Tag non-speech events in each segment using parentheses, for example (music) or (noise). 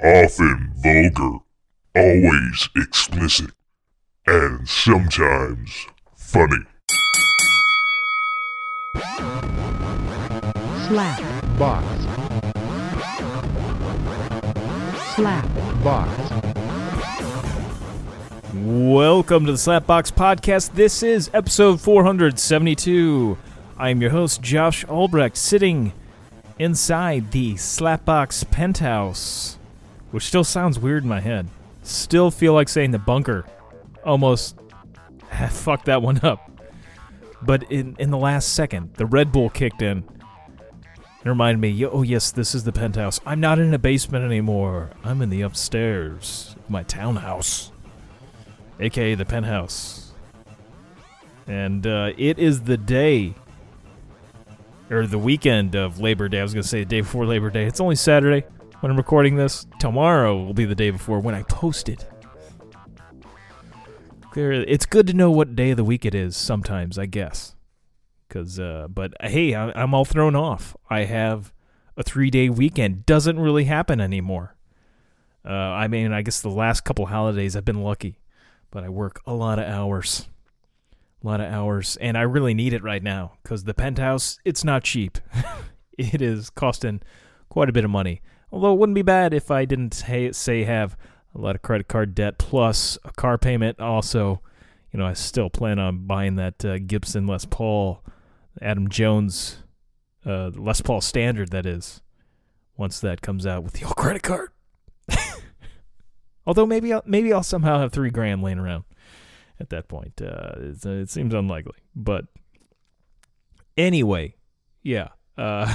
often vulgar, always explicit, and sometimes funny. slap, box, slap, box, Welcome to the Slapbox Podcast. This is episode 472. I'm your host, Josh Albrecht, sitting inside the Slapbox penthouse, which still sounds weird in my head. Still feel like saying the bunker. Almost (laughs) fucked that one up. But in, in the last second, the Red Bull kicked in. It reminded me, oh, yes, this is the penthouse. I'm not in a basement anymore. I'm in the upstairs my townhouse aka the penthouse. And uh, it is the day, or the weekend of Labor Day. I was going to say the day before Labor Day. It's only Saturday when I'm recording this. Tomorrow will be the day before when I post it. It's good to know what day of the week it is sometimes, I guess. Cause, uh, but hey, I, I'm all thrown off. I have a three day weekend. Doesn't really happen anymore. Uh, I mean, I guess the last couple holidays I've been lucky but I work a lot of hours. A lot of hours. And I really need it right now because the penthouse, it's not cheap. (laughs) it is costing quite a bit of money. Although it wouldn't be bad if I didn't say have a lot of credit card debt plus a car payment. Also, you know, I still plan on buying that uh, Gibson Les Paul, Adam Jones uh, Les Paul Standard, that is, once that comes out with the old credit card. (laughs) Although maybe I'll, maybe I'll somehow have three grand laying around at that point. Uh, uh, it seems unlikely, but anyway, yeah. (laughs)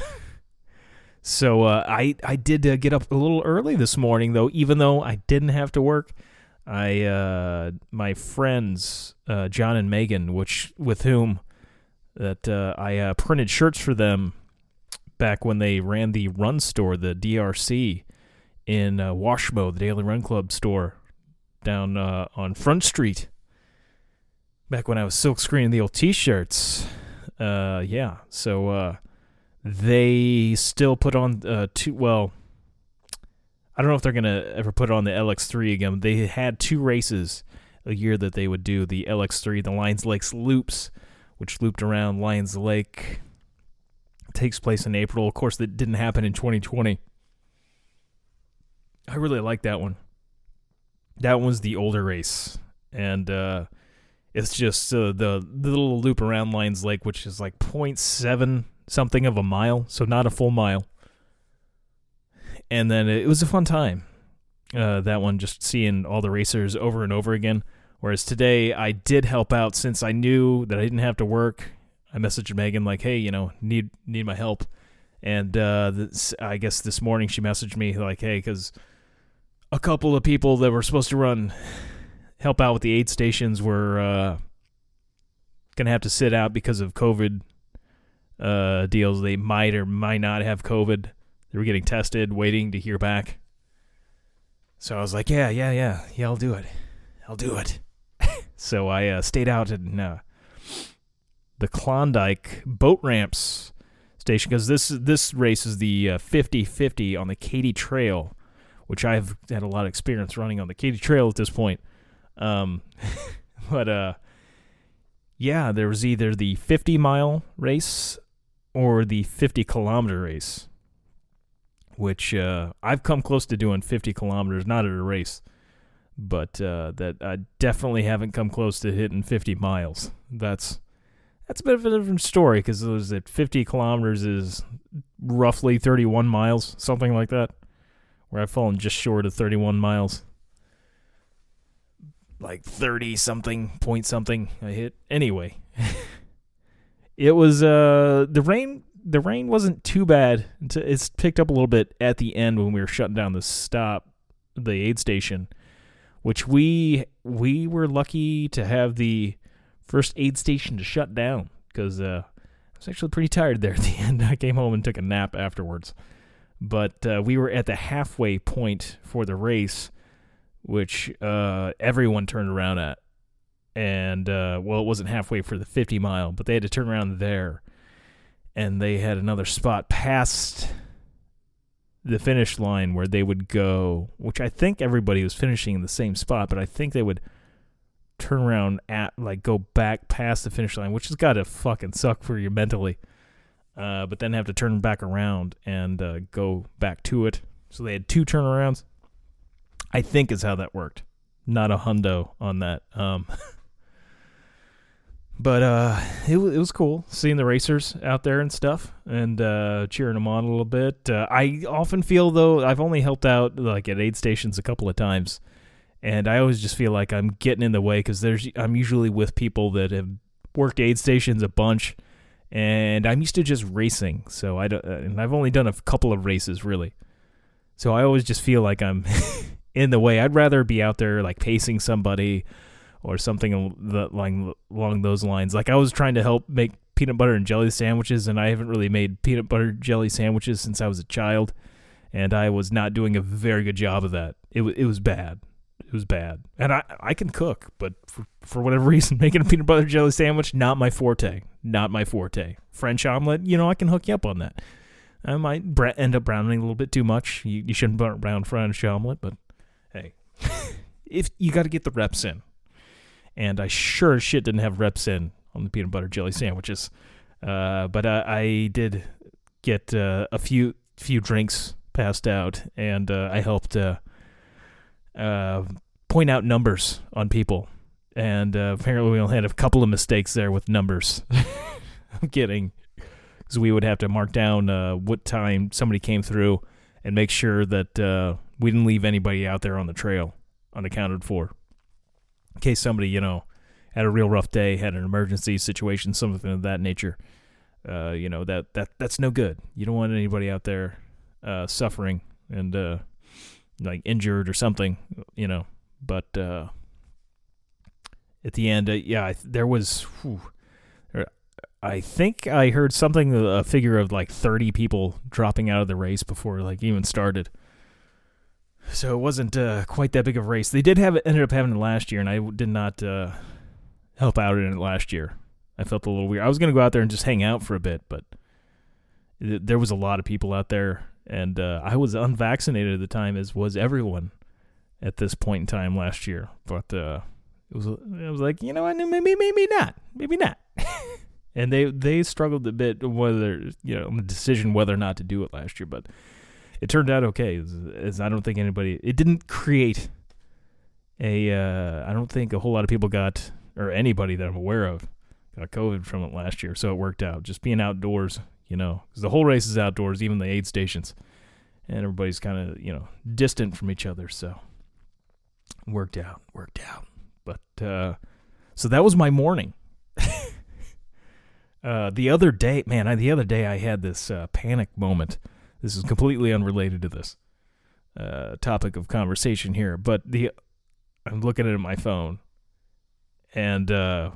So uh, I I did uh, get up a little early this morning though, even though I didn't have to work. I uh, my friends uh, John and Megan, which with whom that uh, I uh, printed shirts for them back when they ran the Run Store, the DRC in Washmo, the Daily Run Club store down uh, on Front Street. Back when I was silk screening the old T-shirts, uh, yeah. So uh, they still put on uh, two. Well, I don't know if they're gonna ever put on the LX3 again. They had two races a year that they would do the LX3, the Lions Lakes Loops, which looped around Lions Lake. Takes place in April. Of course, that didn't happen in 2020. I really like that one. That one's the older race, and uh, it's just uh, the, the little loop around Lions Lake, which is like 0.7 something of a mile, so not a full mile. And then it was a fun time. Uh, that one, just seeing all the racers over and over again. Whereas today, I did help out since I knew that I didn't have to work. I messaged Megan like, "Hey, you know, need need my help." And uh, this, I guess this morning she messaged me like, "Hey, because a couple of people that were supposed to run help out with the aid stations were uh, gonna have to sit out because of COVID uh, deals. They might or might not have COVID. They were getting tested, waiting to hear back. So I was like, "Yeah, yeah, yeah, yeah, I'll do it. I'll do it." (laughs) so I uh, stayed out in uh, the Klondike boat ramps station because this this race is the uh, 50-50 on the Katy Trail, which I've had a lot of experience running on the Katy Trail at this point. Um, (laughs) but uh, yeah, there was either the 50 mile race or the 50 kilometer race, which uh, I've come close to doing 50 kilometers, not at a race, but uh, that I definitely haven't come close to hitting 50 miles. That's that's a bit of a different story because was at 50 kilometers is roughly 31 miles, something like that, where I've fallen just short of 31 miles. Like 30 something, point something I hit. Anyway, (laughs) it was, uh, the rain, the rain wasn't too bad. It's picked up a little bit at the end when we were shutting down the stop, the aid station, which we, we were lucky to have the, first aid station to shut down because uh, I was actually pretty tired there at the (laughs) end. I came home and took a nap afterwards. But uh, we were at the halfway point for the race, which uh, everyone turned around at. And, uh, well, it wasn't halfway for the 50 mile, but they had to turn around there. And they had another spot past the finish line where they would go, which I think everybody was finishing in the same spot, but I think they would turn around at like go back past the finish line, which has got to fucking suck for you mentally. Uh, but then have to turn back around and uh, go back to it. So they had two turnarounds. I think is how that worked. Not a hundo on that. Um, (laughs) but uh, it, it was cool seeing the racers out there and stuff and uh, cheering them on a little bit. Uh, I often feel though I've only helped out like at aid stations a couple of times, and I always just feel like I'm getting in the way because there's I'm usually with people that have worked aid stations a bunch, and I'm used to just racing. So I don't, uh, and I've only done a couple of races really, so I always just feel like I'm (laughs) in the way. I'd rather be out there like pacing somebody or something along along those lines. Like I was trying to help make peanut butter and jelly sandwiches, and I haven't really made peanut butter jelly sandwiches since I was a child, and I was not doing a very good job of that. It it was bad. It was bad, and I I can cook, but for, for whatever (laughs) reason, making a peanut butter jelly sandwich not my forte. Not my forte. French omelet, you know, I can hook you up on that. I might end up browning a little bit too much. You, you shouldn't brown French omelet, but hey, (laughs) if you got to get the reps in and I sure as shit didn't have reps in on the peanut butter jelly sandwiches. Uh, but uh, I did get uh, a few few drinks passed out, and uh, I helped uh, uh, point out numbers on people. And apparently, we only had a couple of mistakes there with numbers. (laughs) I'm kidding, because we would have to mark down what time somebody came through and make sure that we didn't leave anybody out there on the trail unaccounted for in case somebody you know had a real rough day, had an emergency situation, something of that nature. Uh, you know that that that's no good. You don't want anybody out there uh, suffering and uh, like injured or something. You know, but uh, at the end, uh, yeah, I, there was. Whew, er, I think I heard something a figure of like 30 people dropping out of the race before like even started. So it wasn't uh, quite that big of a race. They did have it, ended up having it last year, and I did not uh, help out in it last year. I felt a little weird. I was gonna go out there and just hang out for a bit, but th- there was a lot of people out there, and uh, I was unvaccinated at the time, as was everyone at this point in time last year. But uh, it was I was like, you know, what, maybe maybe not, maybe not. (laughs) and they they struggled a bit whether you know the decision whether or not to do it last year, but it turned out okay. As, I don't think anybody, it didn't create a. Uh, I don't think a whole lot of people got, or anybody that I'm aware of, got COVID from it last year. So it worked out. Just being outdoors, you know, because the whole race is outdoors, even the aid stations, and everybody's kind of you know distant from each other. So worked out, worked out. But uh, so that was my morning. (laughs) uh, the other day, man, I, the other day I had this uh, panic moment. This is completely unrelated to this uh, topic of conversation here, but the I'm looking at my phone, and uh,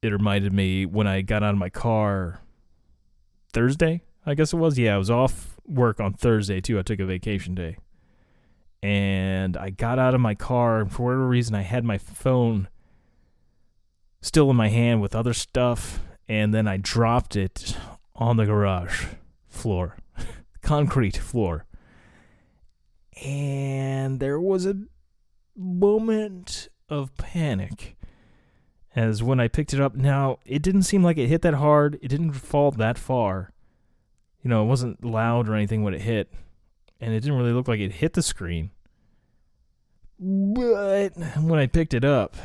it reminded me when I got out of my car Thursday. I guess it was. Yeah, I was off work on Thursday too. I took a vacation day, and I got out of my car, and for whatever reason, I had my phone still in my hand with other stuff, and then I dropped it on the garage floor concrete floor. And there was a moment of panic as when I picked it up. Now, it didn't seem like it hit that hard, it didn't fall that far. You know, it wasn't loud or anything when it hit, and it didn't really look like it hit the screen. But when I picked it up,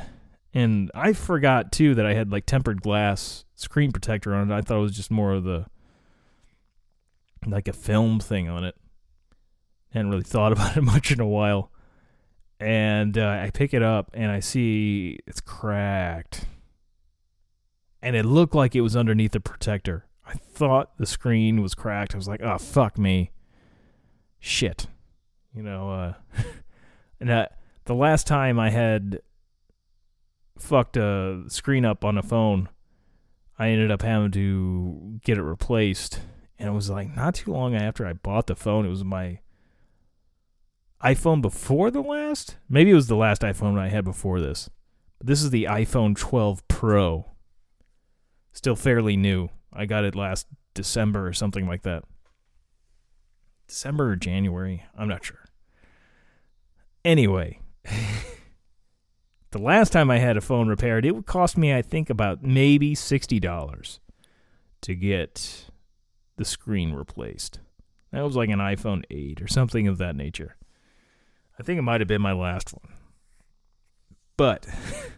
and I forgot too that I had like tempered glass screen protector on it. I thought it was just more of the like a film thing on it. Hadn't really thought (laughs) about it much in a while. And uh, I pick it up and I see it's cracked. And it looked like it was underneath the protector. I thought the screen was cracked. I was like, oh, fuck me. Shit. You know, uh, (laughs) and uh, the last time I had fucked a screen up on a phone, I ended up having to get it replaced and it was like not too long after I bought the phone. It was my iPhone before the last. Maybe it was the last iPhone I had before this. But this is the iPhone 12 Pro. Still fairly new. I got it last December or something like that. December or January. I'm not sure. Anyway, (laughs) the last time I had a phone repaired, it would cost me, I think, about maybe $60 to get the screen replaced. That was like an iPhone 8 or something of that nature. I think it might have been my last one. But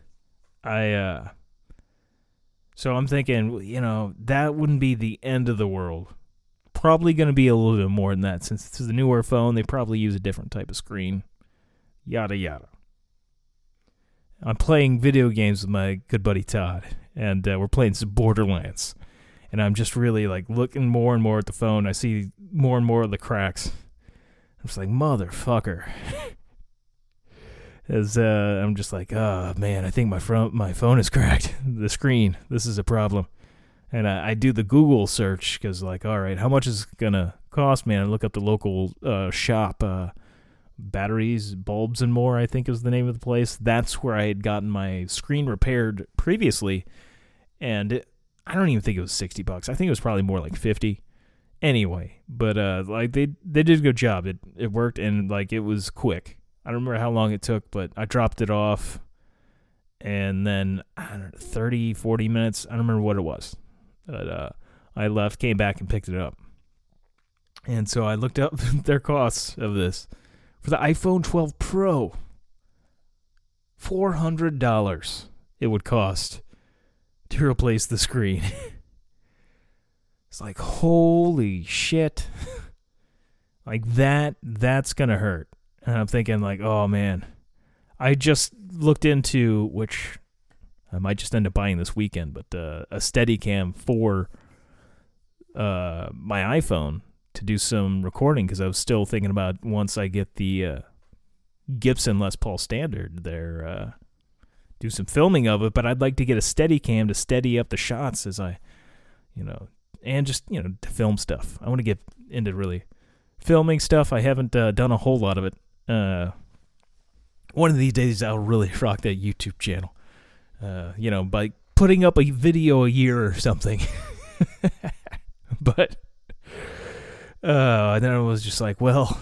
(laughs) I uh so I'm thinking, you know, that wouldn't be the end of the world. Probably going to be a little bit more than that since it's a newer phone, they probably use a different type of screen. Yada yada. I'm playing video games with my good buddy Todd, and uh, we're playing some Borderlands. And I'm just really like looking more and more at the phone. I see more and more of the cracks. I'm just like, motherfucker. (laughs) As uh, I'm just like, oh man, I think my front my phone is (laughs) cracked. The screen. This is a problem. And I, I do the Google search because like, all right, how much is it gonna cost me? And I look up the local uh, shop. Uh, batteries, bulbs, and more. I think is the name of the place. That's where I had gotten my screen repaired previously, and it, I don't even think it was sixty bucks. I think it was probably more like fifty. Anyway, but uh, like they they did a good job. It it worked and like it was quick. I don't remember how long it took, but I dropped it off. And then, I don't know, 30, 40 minutes. I don't remember what it was. But uh, I left, came back, and picked it up. And so I looked up (laughs) their costs of this. For the iPhone 12 Pro, $400 it would cost to replace the screen. (laughs) it's like, holy shit. (laughs) like that, that's going to hurt. And I'm thinking like, oh man, I just looked into which I might just end up buying this weekend, but uh, a Steadicam for uh, my iPhone to do some recording because I was still thinking about once I get the uh, Gibson Les Paul Standard there, uh, do some filming of it. But I'd like to get a Steadicam to steady up the shots as I, you know, and just you know to film stuff. I want to get into really filming stuff. I haven't uh, done a whole lot of it uh, one of these days I'll really (laughs) rock that YouTube channel. Uh, you know, by putting up a video a year or something. (laughs) but uh, then I was just like, well,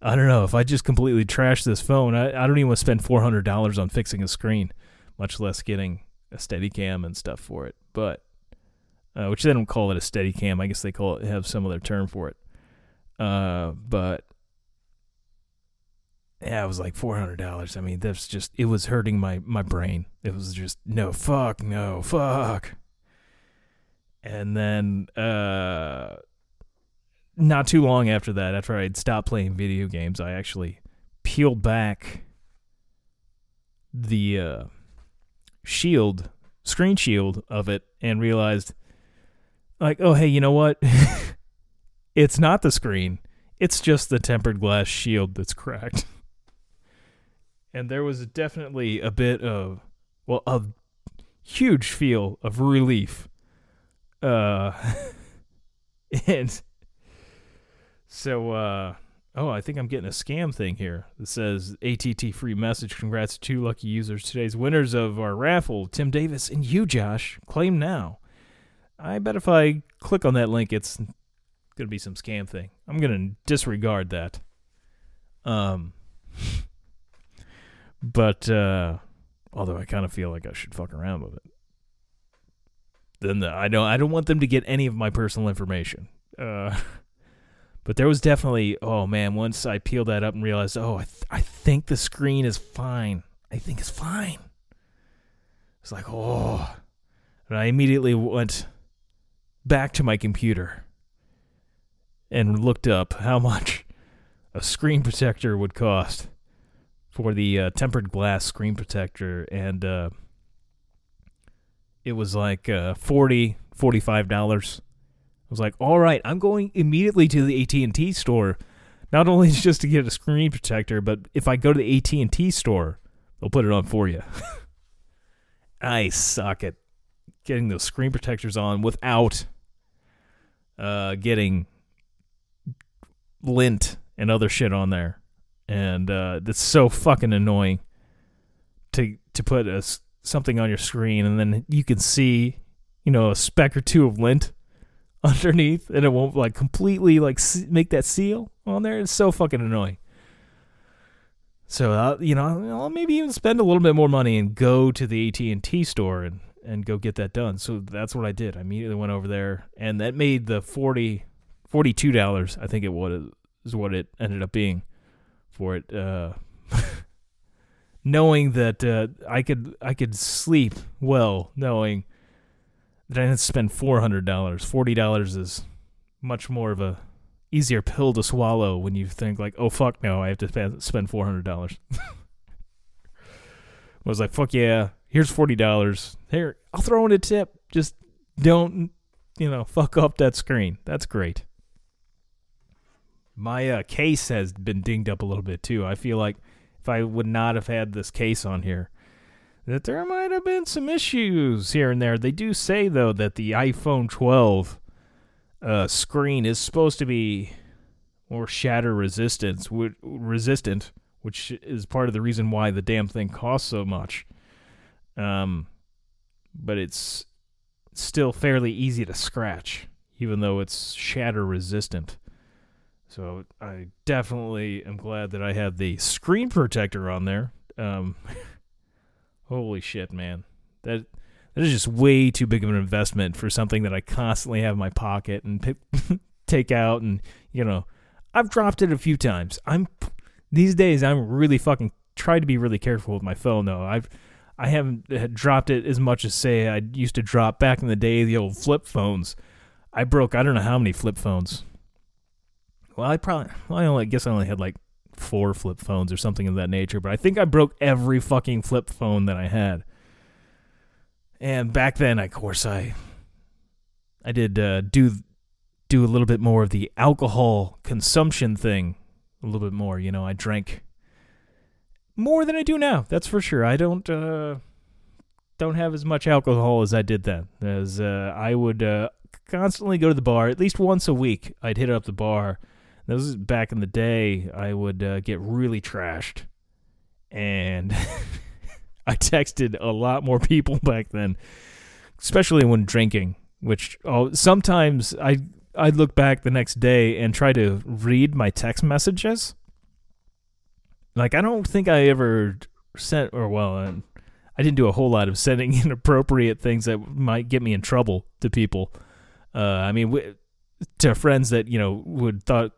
I don't know. If I just completely trash this phone, I, I don't even want to spend four hundred dollars on fixing a screen, much less getting a Steadicam and stuff for it. But uh, which they don't call it a Steadicam. I guess they call it have some other term for it. Uh, but yeah, it was like four hundred dollars. I mean, that's just it was hurting my my brain. It was just no fuck, no fuck. And then uh not too long after that, after I'd stopped playing video games, I actually peeled back the uh shield, screen shield of it and realized like, oh hey, you know what? (laughs) it's not the screen. It's just the tempered glass shield that's cracked (laughs) and there was definitely a bit of well a huge feel of relief uh (laughs) and so uh oh i think i'm getting a scam thing here. That says att free message congrats to two lucky users. Today's winners of our raffle tim davis and you josh. Claim now. I bet if i click on that link it's gonna be some scam thing. I'm gonna disregard that. Um (laughs) but uh, although I kind of feel like I should fuck around with it, then the, I don't I don't want them to get any of my personal information. Uh, (laughs) but there was definitely oh man, once I peeled that up and realized oh I th- I think the screen is fine. I think it's fine. It's like oh, and I immediately went back to my computer and looked up how (laughs) much a screen protector would cost for the uh, tempered glass screen protector, and uh, it was like uh, 40 $45. I was like, all right, I'm going immediately to the AT&T store, not only (laughs) just to get a screen protector, but if I go to the AT&T store, they'll put it on for you. (laughs) I suck at getting those screen protectors on without uh, getting lint and other shit on there and uh, it's so fucking annoying to to put a, something on your screen and then you can see you know a speck or two of lint (laughs) underneath, and it won't like completely like make that seal on there. It's so fucking annoying. So uh, you know, I'll maybe even spend a little bit more money and go to the AT and T store and and go get that done. So that's what I did. I immediately went over there, and that made the 40 42 dollars. I think it was is what it ended up being for it. Uh, (laughs) knowing that uh, I could I could sleep well, knowing that I didn't spend four hundred dollars. Forty dollars is much more of a easier pill to swallow when you think like, oh fuck no, I have to spend four hundred dollars. (laughs) I was like, fuck yeah, here's forty dollars. Here, I'll throw in a tip. Just don't, you know, fuck up that screen. That's great. My uh, case has been dinged up a little bit too. I feel like if I would not have had this case on here, that there might have been some issues here and there. They do say though that the iPhone 12 uh, screen is supposed to be more shatter resistance, resistant, which is part of the reason why the damn thing costs so much. Um, but it's still fairly easy to scratch, even though it's shatter resistant. So I definitely am glad that I have the screen protector on there. Um, (laughs) holy shit, man. That that is just way too big of an investment for something that I constantly have in my pocket and pick, (laughs) take out and you know, I've dropped it a few times. I'm these days I'm really fucking try to be really careful with my phone though. I've I haven't uh, dropped it as much as say I used to drop back in the day the old flip phones. I broke I don't know how many flip phones. Well, I probably, well, I only I guess I only had like four flip phones or something of that nature, but I think I broke every fucking flip phone that I had. And back then, of course, I, I did uh, do do a little bit more of the alcohol consumption thing, a little bit more. You know, I drank more than I do now. That's for sure. I don't uh, don't have as much alcohol as I did then. As uh, I would uh, constantly go to the bar at least once a week. I'd hit up the bar this is back in the day. I would uh, get really trashed, and (laughs) I texted a lot more people (laughs) back then, especially when drinking. Which oh, sometimes I I'd look back the next day and try to read my text messages. Like I don't think I ever sent or well, uh, I didn't do a whole lot of sending (laughs) inappropriate things that might get me in trouble to people. Uh, I mean, to friends that you know would thought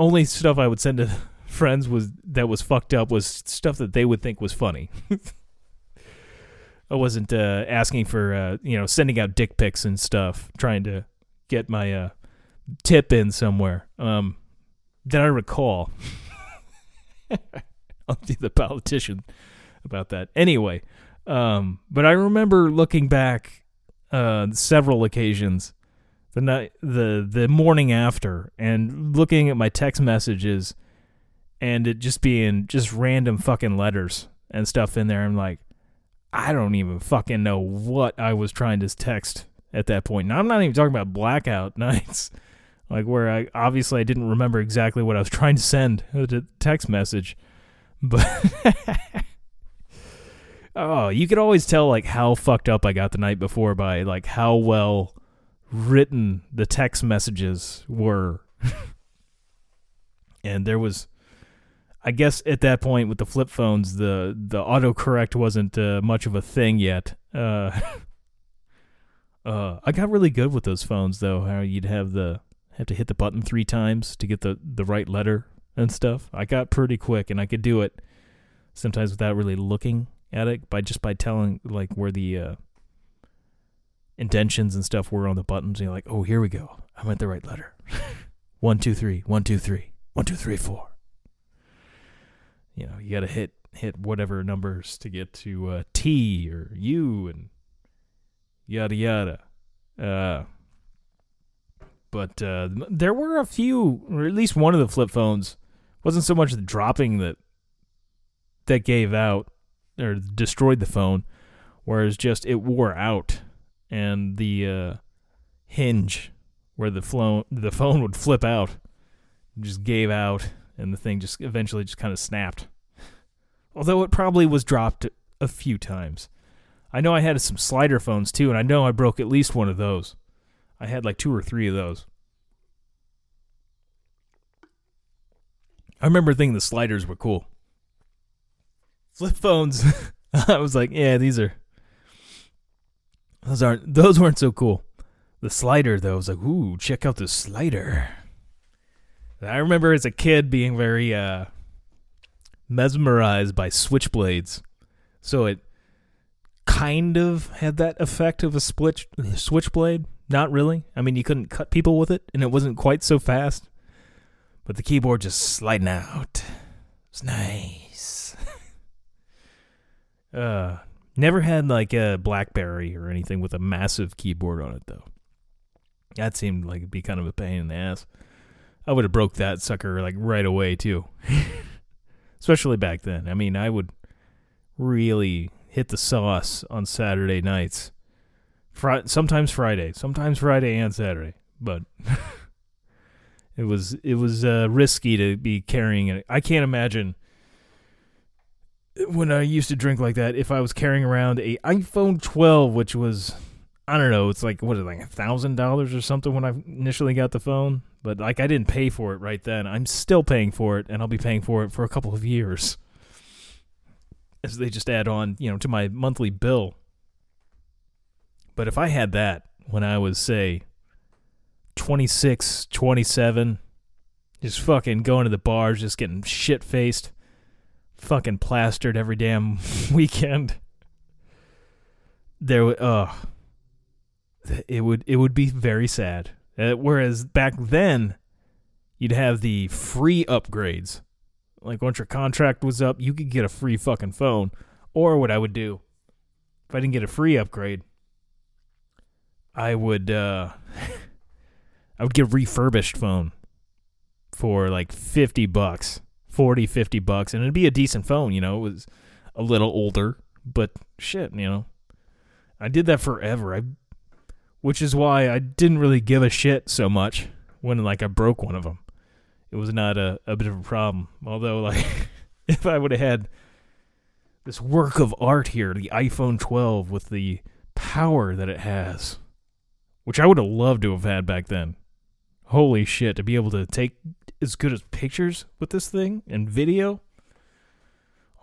only stuff I would send to (laughs) friends was that was fucked up was stuff that they would think was funny. I wasn't uh, asking for uh, you know sending out dick pics and stuff, trying to get my uh, tip in somewhere. Um, that I recall. (laughs) I'll be the politician about that. Anyway, um, but I remember looking back uh, several occasions the night the the morning after and looking at my text messages and it just being just random fucking letters and stuff in there. I'm like, I don't even fucking know what I was trying to text at that point. Now I'm not even talking about blackout (laughs) nights, like where I obviously I didn't remember exactly what I was (laughs) trying to send a text message, but. (laughs) oh, you could always tell like how fucked up I got the night before by like how well written the text messages were. (laughs) and there was I guess at that point with the flip phones the the autocorrect wasn't uh, much of a thing yet. Uh, (laughs) uh, I got really good with those phones though. How you'd have the have to hit the button 3 times to get the the right letter and stuff. I got pretty quick and I could do it sometimes without really looking at it by just by telling like where the uh, indentions and stuff were on the buttons. And you're like, oh, here we go. I went the right letter. (laughs) one, two, three, one, two, three, one, two, three, four. You know, you got to hit hit whatever numbers to get to uh, T or U and yada yada. Uh, but uh, there were a few, or at least one of the flip phones wasn't so much the dropping that that gave out or destroyed the phone, whereas just it wore out and the uh, hinge where the phone the phone would flip out just gave out and the thing just eventually just kind of snapped. Although it probably was dropped a few times. I know I had some slider phones too, and I know I broke at least one of those. I had like two or three of those. I remember thinking the sliders were cool. Flip phones, (laughs) I was like, yeah, these are those aren't those weren't so cool. The slider though, was like, ooh, check out the slider. I remember as a kid being very uh mesmerized by switchblades. So it kind of had that effect of a split switchblade. Not really. I mean, you couldn't cut people with it, and it wasn't quite so fast. But the keyboard just sliding out. It's nice. (laughs) uh, never had like a BlackBerry or anything with a massive keyboard on it though. That seemed like it'd be kind of a pain in the ass. I would have broke that sucker like right away too. (laughs) Especially back then. I mean, I would really hit the sauce on Saturday nights. Fri- sometimes Friday, sometimes Friday and Saturday, but (laughs) it was it was uh, risky to be carrying it. I can't imagine when I used to drink like that if I was carrying around a iPhone 12, which was I don't know, it's like what is it, like a thousand dollars or something when I initially got the phone. But like I didn't pay for it right then. I'm still paying for it, and I'll be paying for it for a couple of years as they just add on, you know, to my monthly bill. But if I had that when I was, say, 26, 27, just fucking going to the bars, just getting shit faced, fucking plastered every damn (laughs) weekend, there uh, it would, it would be very sad. Uh, whereas back then, you'd have the free upgrades like once your contract was up, you could get a free fucking phone. Or what I would do, if I didn't get a free upgrade, I would uh (laughs) I would get a refurbished phone for like 50 bucks, 40, 50 bucks, and it'd be a decent phone, you know. It was a little older, but shit, you know. I did that forever. I which is why I didn't really give a shit so much when like I broke one of them it was not a, a bit of a problem. Although, like, (laughs) if I would have had this work of art here, the iPhone 12 with the power that it has, which I would have loved to have had back then. Holy shit, to be able to take as good as pictures with this thing and video.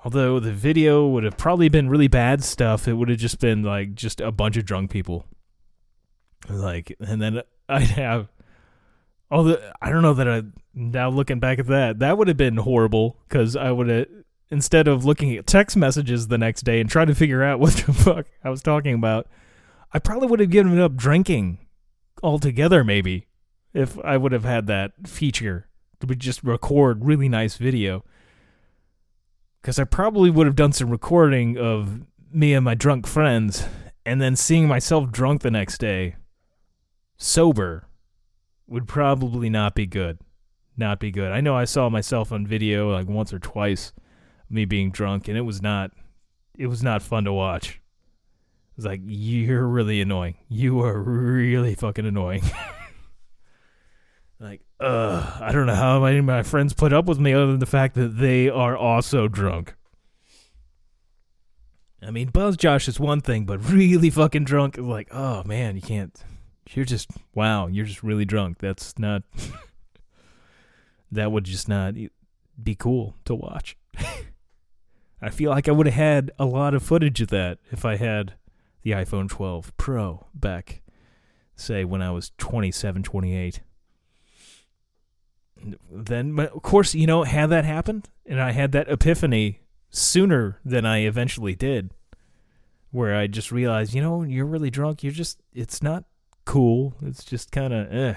Although the video would have probably been really bad stuff, it would have just been like just a bunch of drunk people. Like, and then (laughs) I'd have Although I don't know that I now looking back at that, that would have been horrible because I would have instead of looking at text messages the next day and trying to figure out (laughs) what the fuck I was talking about, I probably would have given up drinking altogether. Maybe if I would have had that feature to just record really nice video, because I probably would have done some recording of me and my drunk friends, and then seeing myself drunk the next day, sober would probably not be good. Not be good. I know I saw myself on video like once or twice, me being drunk, and it was not, it was not fun to watch. It was like you're really annoying. You are really fucking annoying. (laughs) like, uh, I don't know how many of my friends put up with me other than the fact that they are also drunk. I mean, Buzz Josh is one thing, but really fucking drunk is like, oh man, you can't you're just wow, you're just really drunk. That's not (laughs) that would just not be cool to watch. (laughs) I feel like I would have had a lot of footage of that if I had the iPhone 12 Pro back say when I was 27, 28. Then of course, you know, had that happened and I had that epiphany sooner than I eventually did where I just realized, you know, you're really drunk. You're just it's not cool. It's just kind of eh.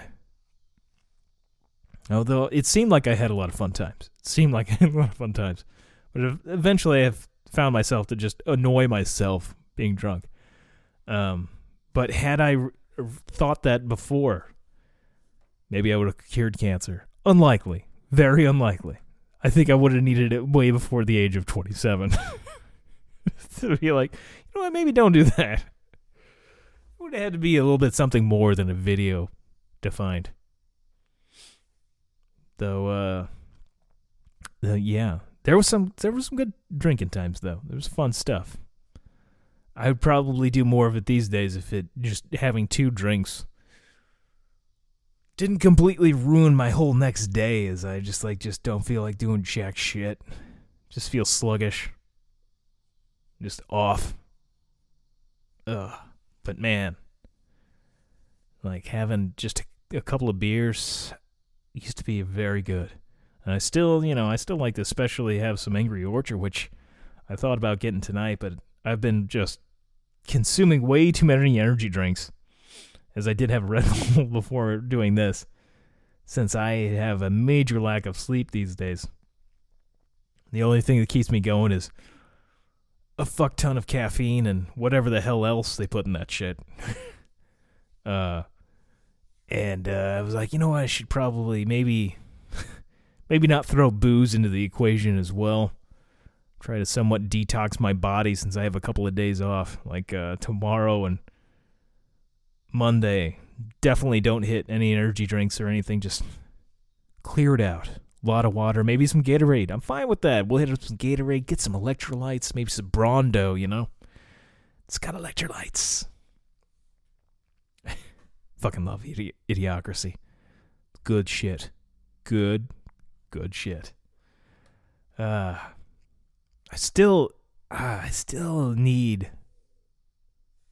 Although it seemed like I had a lot of fun times. It seemed like (laughs) I had a lot of fun times. But eventually I have found myself to just annoy myself being drunk. Um, but had I thought that before, maybe I would have cured cancer. Unlikely. Very unlikely. I think I would have needed it way before the age of 27. (laughs) to be like, you know what, maybe don't do that It would have had to be a little bit something more than a video defined. Though, uh, uh, yeah, there was some there was some good drinking times though. There was fun stuff. I would probably do more of it these days if it just having two drinks didn't completely ruin my whole next day as I just like just don't feel like doing jack shit. Just feel sluggish. Just off. Ugh. But man, like having just a, a couple of beers used to be very good. And I still, you know, I still like to especially have some Angry Orchard, which I thought about getting tonight, but I've been just consuming way too many energy drinks, as I did have Red (laughs) Bull before doing this, since I have a major lack of sleep these days. The only thing that keeps me going is a fuck ton of caffeine and whatever the hell else they put in that shit. (laughs) uh, and uh, I was like, you know what? I should probably maybe, (laughs) maybe not throw booze into the equation as well. Try to somewhat detox my body since I have a couple of days off, like uh, tomorrow and Monday. Definitely don't hit any energy drinks or anything. Just clear it out. A lot of water, maybe some Gatorade. I'm fine with that. We'll hit up some Gatorade, get some electrolytes, maybe some Brawndo, you know? It's got electrolytes. (laughs) Fucking love idi- idiocracy. Good shit. Good, good shit. Uh, I still, uh, I still need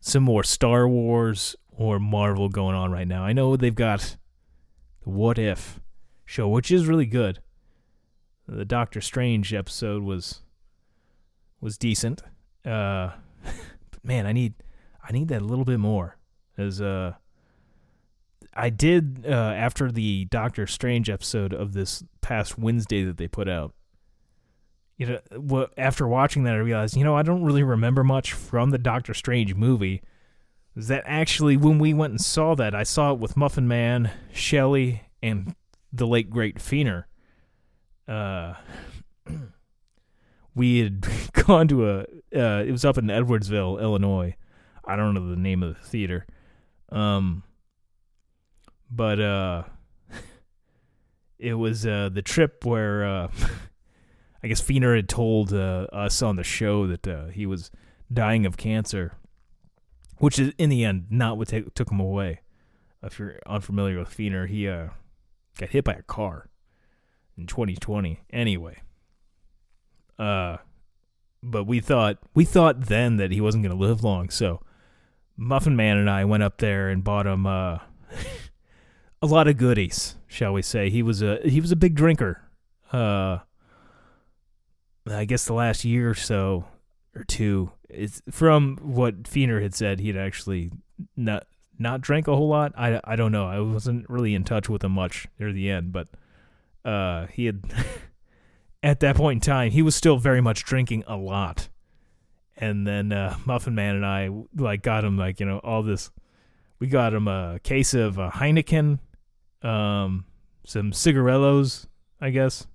some more Star Wars or Marvel going on right now. I know they've got the What If show, which is really good. The Doctor Strange episode was was decent. Uh, (laughs) but man, I need I need that a little bit more. As uh, I did uh, after the Doctor Strange episode of this past Wednesday that they put out. You know, after watching that, I realized you know I don't really remember much from the Doctor Strange movie. Is that actually when we went and saw that, I saw it with Muffin Man, Shelley, and the late great Feener. Uh, (clears throat) we had (laughs) gone to a. Uh, it was up in Edwardsville, Illinois. I don't know the name of the theater. Um, but uh, (laughs) it was uh the trip where uh, (laughs) I guess Feener had told uh, us on the show that uh, he was dying of cancer, which is in the end not what ta- took him away. If you're unfamiliar with Feener, he uh got hit by a car in 2020. Anyway, uh, but we thought we thought then that he wasn't going to live long, so Muffin Man and I went up there and bought him uh, (laughs) a lot of goodies, shall we say? He was a he was a big drinker. Uh, I guess the last year or so or two, it's from what Feener had said, he'd actually not not drank a whole lot. I, I don't know. I wasn't really in touch with him much near the end, but uh, he had (laughs) at that point in time he was still very much drinking a lot. And then uh, Muffin Man and I like got him like you know all this. We got him a case of Heineken, um, some cigarillos, I guess,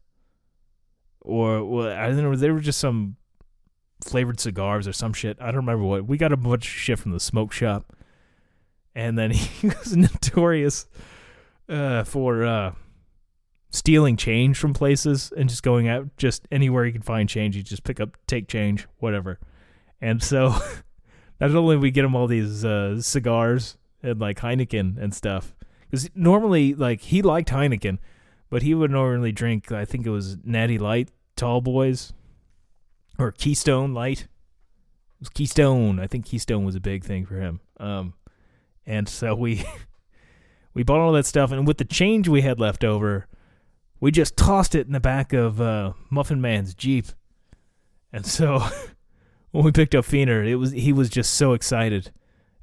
or well, I don't know. They were just some flavored cigars or some shit. I don't remember what. We got a bunch of shit from the smoke shop and then (laughs) he was notorious uh, for uh, stealing change from places and just going out just anywhere he could find change. He'd just pick up, take change, whatever. And so, (laughs) not only we get him all these uh, cigars and like Heineken and stuff, because normally like he liked Heineken, but he would normally drink. I think it was Natty Light, Tall Boys, or Keystone Light. It was Keystone. I think Keystone was a big thing for him. Um, and so we (laughs) we bought all that stuff, and with the change we had left over, we just tossed it in the back of uh, Muffin Man's Jeep. And so (laughs) when we picked up Feener, it was he was just so excited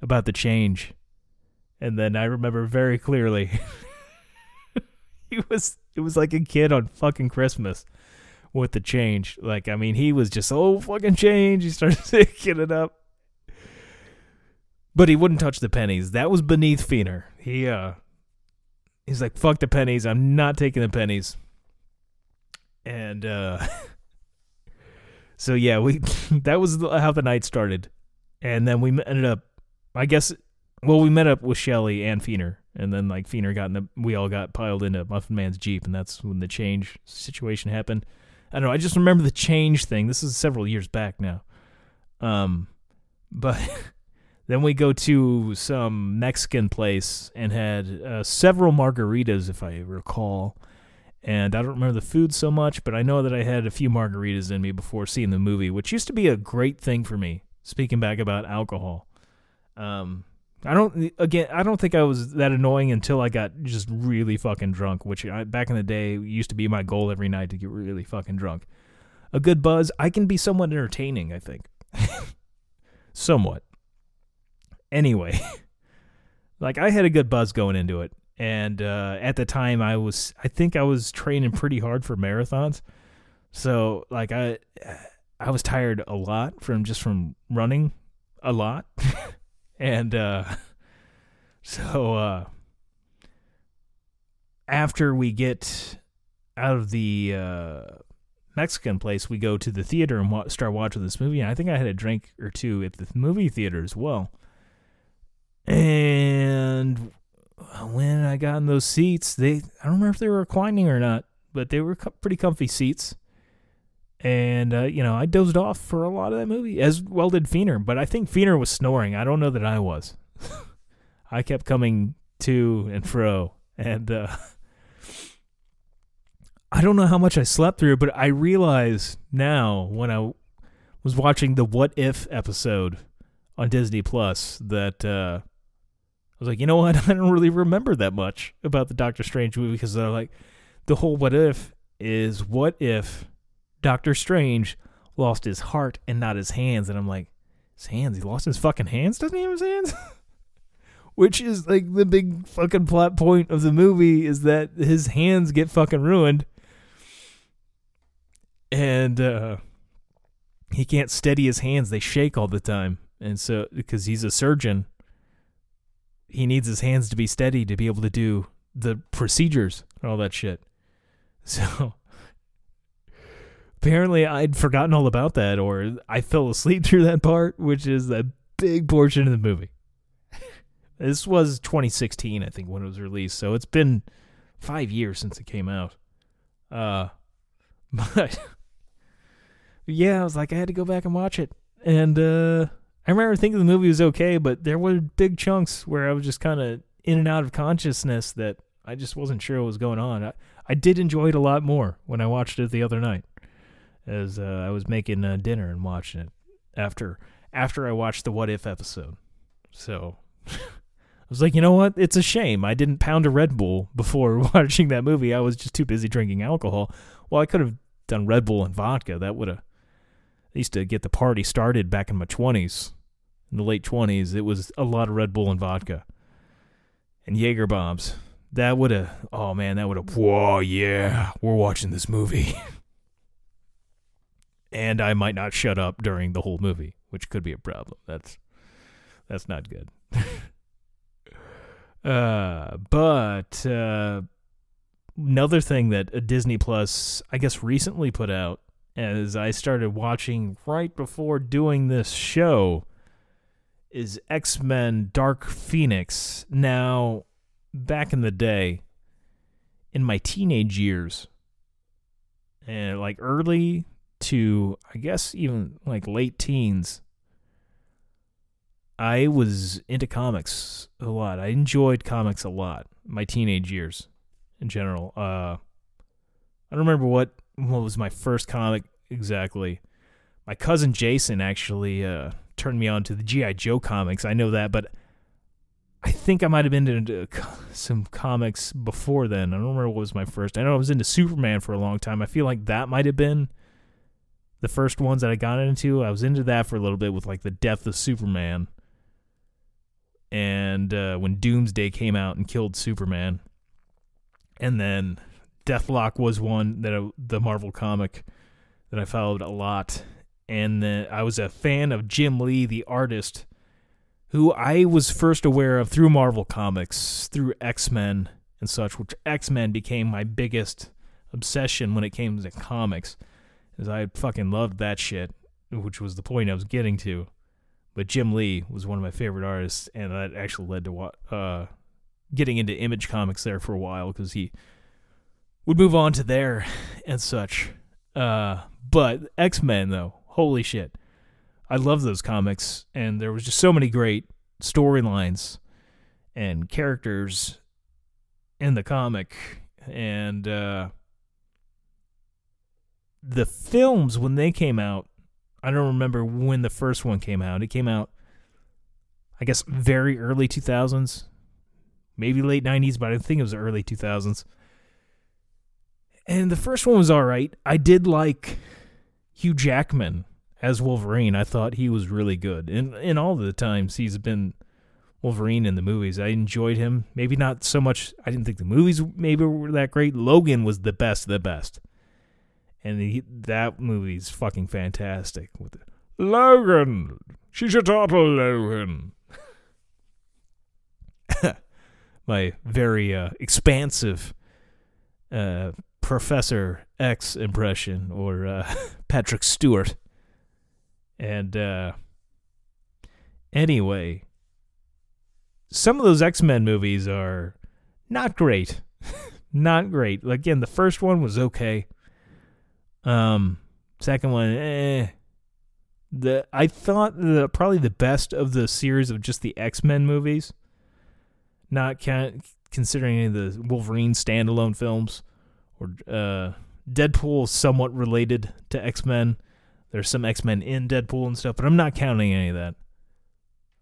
about the change. And then I remember very clearly (laughs) he was it was like a kid on fucking Christmas with the change. Like I mean, he was just oh fucking change. He started (laughs) picking it up. But he wouldn't touch the pennies. That was beneath Feener. He uh he's like, fuck the pennies, I'm not taking the pennies. And uh (laughs) so yeah, we (laughs) that was how the night started. And then we ended up I guess well, we met up with Shelly and Feener, and then like Feener got in the we all got piled into Muffin Man's Jeep, and that's when the change situation happened. I don't know, I just remember the change thing. This is several years back now. Um but (laughs) Then we go to some Mexican place and had uh, several margaritas, if I recall. And I don't remember the food so much, but I know that I had a few margaritas in me before seeing the movie, which used to be a great thing for me. Speaking back about alcohol, um, I don't again. I don't think I was that annoying until I got just really fucking drunk, which I, back in the day used to be my goal every night to get really fucking drunk. A good buzz, I can be somewhat entertaining. I think, (laughs) somewhat anyway, (laughs) like I had a good buzz going into it, and uh, at the time I was, I think I was training pretty hard for marathons, so like I, I was tired a lot from just from running a lot, (laughs) and uh, (laughs) so uh, after we get out of the uh, Mexican place, we go to the theater and wa- start watching this movie. And I think I had a drink or two at the movie theater as well. And when I got in those seats, they I don't remember if they were reclining or not, but they were co- pretty comfy seats. And uh, you know, I dozed off for a lot of that movie, as well did Feener. But I think Feener was snoring. I don't know that I was. (laughs) I kept coming to and fro, and uh, (laughs) I don't know how much I slept through. But I realize now when I was watching the What If episode on Disney Plus that uh, I was like, you know what? (laughs) I don't really remember that much about the Doctor Strange movie because they're like, the whole what if is what if Doctor Strange lost his heart and not his hands? And I'm like, his hands? He lost his fucking hands? Doesn't he have his hands? (laughs) Which is like the big fucking plot point of the movie is that his hands get fucking ruined. And uh, he can't steady his hands, they shake all the time. And so, because he's a surgeon, he needs his hands to be steady to be able to do the procedures and all that shit. (laughs) So apparently I'd forgotten all about that or I fell asleep (laughs) through that part, which is a big portion of the movie. (laughs) this was 2016, I think, when it was released. So it's been five years since it came out. Uh, (laughs) but yeah, I was like, I had to go back and watch it. And, uh, I remember thinking the movie was okay, but there were big chunks where I was just kind of in and out of consciousness that I just wasn't sure what was going on. I, I did enjoy it a lot more when I watched it the other night, as uh, I was making uh, dinner and watching it after after I watched the What If episode. So (laughs) I was like, you know what? It's a shame I didn't pound a Red Bull before (laughs) watching that movie. I was just too busy drinking alcohol. Well, I could have done Red Bull and vodka. That would have used to get the party started back in my 20s. In the late 20s, it was a lot of Red Bull and vodka. And Jaeger bombs. That would have, oh man, that would have, whoa, yeah, we're watching this movie. (laughs) and I might not shut up during the whole movie, which could be a problem. That's that's not good. (laughs) uh, but uh, another thing that uh, Disney Plus, I guess, recently put out as I started watching right before doing this show is X Men Dark Phoenix. Now, back in the day, in my teenage years, and like early to, I guess, even like late teens, I was into comics a lot. I enjoyed comics a lot. My teenage years, in general. Uh, I don't remember what what was my first comic exactly. My cousin Jason actually uh, turned me on to the GI Joe comics. I know that, but I think I might have been into some comics before then. I don't remember what was my first. I know I was into Superman for a long time. I feel like that might have been the first ones that I got into. I was into that for a little bit with like the death of Superman. And uh, when Doomsday came out and killed Superman, and then Deathlok was one that I, the Marvel comic that I followed a lot, and then I was a fan of Jim Lee, the artist, who I was first aware of through Marvel Comics, through X Men and such. Which X Men became my biggest obsession when it came to comics, as I fucking loved that shit, which was the point I was getting to. But Jim Lee was one of my favorite artists, and that actually led to uh, getting into Image Comics there for a while because he would move on to there and such. Uh, but X Men though, holy shit, I love those comics, and there was just so many great storylines and characters in the comic and uh the films when they came out I don't remember when the first one came out. It came out I guess very early 2000s, maybe late 90s, but I think it was early 2000s. And the first one was all right. I did like Hugh Jackman as Wolverine. I thought he was really good. And in all the times he's been Wolverine in the movies, I enjoyed him. Maybe not so much. I didn't think the movies maybe were that great. Logan was the best the best. And he, that movie's fucking fantastic with it. Logan, she's a total Logan. (laughs) My very uh, expansive uh, Professor X impression or uh, (laughs) Patrick Stewart. And uh, anyway, some of those X Men movies are not great. (laughs) not great. Again, the first one was okay. Um, second one, eh. The I thought the probably the best of the series of just the X Men movies. Not count, considering any of the Wolverine standalone films or uh, Deadpool somewhat related to X Men. There's some X Men in Deadpool and stuff, but I'm not counting any of that.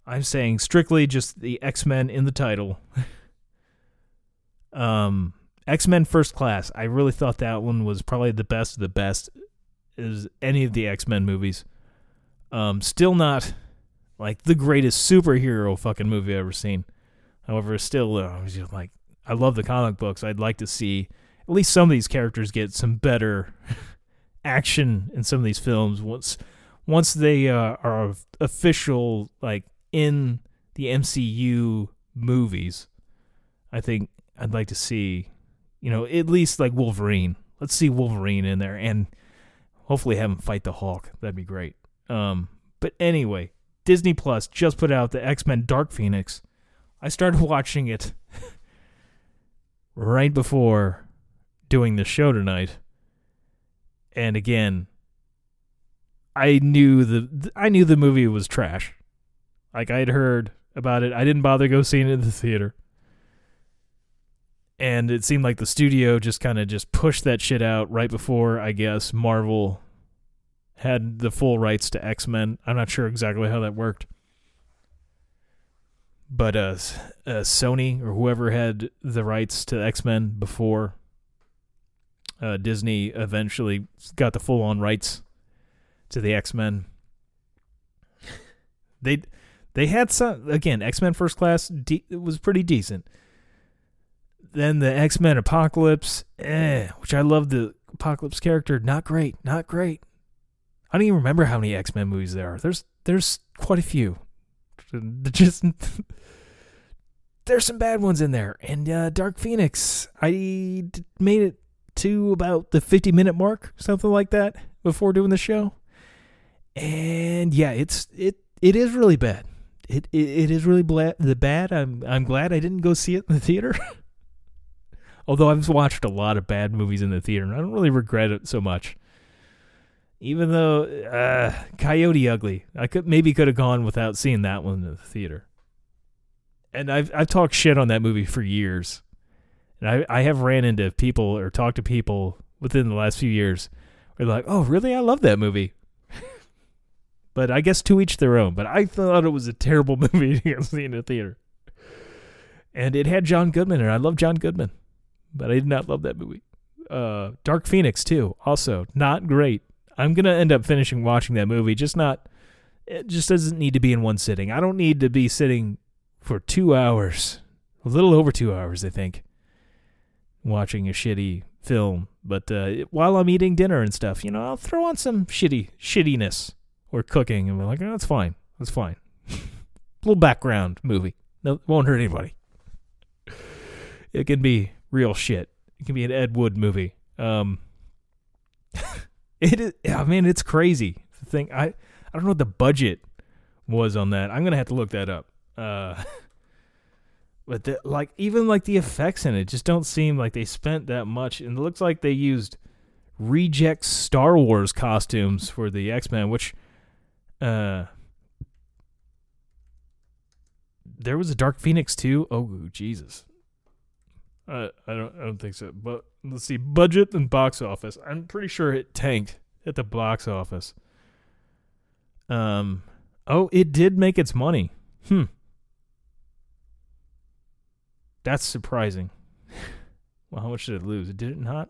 I'm saying strictly just the X Men in the title. (laughs) um, X Men First Class. I really thought that one was probably the best of the best is any of the X Men movies. Um, still not like the greatest superhero fucking movie I've ever seen. However, still, uh, like, I love the comic books. I'd like to see at least some of these characters get some better (laughs) action in some of these films once once they uh, are official like in the MCU movies. I think I'd like to see, you know, at least like Wolverine. Let's see Wolverine in there and hopefully have him fight the Hulk. That'd be great. Um, but anyway, Disney Plus just put out the X Men Dark Phoenix. I started (laughs) watching it right before doing the show tonight. And again, I knew the I knew the movie was trash. Like I had heard about it. I didn't bother go seeing it in the theater. And it seemed like the studio just kind of just pushed that shit out right before I guess Marvel had the full rights to X-Men. I'm not sure exactly how that worked. But uh, uh Sony or whoever had the rights to X-Men before uh, Disney eventually got the full on rights to the X Men. they they had some again X Men First Class de- was pretty decent. Then the X Men Apocalypse, eh, which I love the Apocalypse character, not great, not great. I don't even remember how many X Men movies there are. There's there's quite a few. (laughs) Just there's some bad ones in there. And uh, Dark Phoenix, I made it to about the 50 minute mark, something like that, before doing the show. And yeah, it's it it is really bad. It it, it is really bla- the bad. I'm I'm glad I didn't go see it in the theater. (laughs) Although I've watched a lot of bad movies in the theater, and I don't really regret it so much. Even though uh, Coyote Ugly, I could maybe could have gone without seeing that one in the theater. And I've I've talked shit on that movie for years. And I, I have ran into people or talked to people within the last few years where they're like, oh, really? I love that movie. (laughs) but I guess to each their own. But I thought it was a terrible (laughs) movie to see in the theater. And it had John Goodman, and I love John Goodman. But I did not love that movie. Uh, Dark Phoenix, too. Also, not great. I'm to end up finishing watching that movie, just not. It just doesn't need to be in one sitting. I don't need to be sitting for two hours, a little over two hours, I think, watching a shitty film. But uh, while I'm eating dinner and stuff, you know, I'll throw on some shitty shittiness or cooking, and we're like, oh, that's fine, that's fine. (laughs) little background movie. No, won't hurt anybody. It can be real shit. It can be an Ed Wood movie. Um, (laughs) it is. I mean, it's crazy. The thing I I don't know what the budget was on that. I'm gonna have to look that up. Uh, (laughs) but the, like even like the effects in it just don't seem like they spent that much and it looks like they used reject Star Wars costumes for the X-Men which uh there was a Dark Phoenix too. Oh Jesus. Uh, I don't I don't think so. But let's see budget and box office. I'm pretty sure it tanked at the box office. Um oh, it did make its money. Hmm. That's surprising. (laughs) well, how much did it lose? Did it not?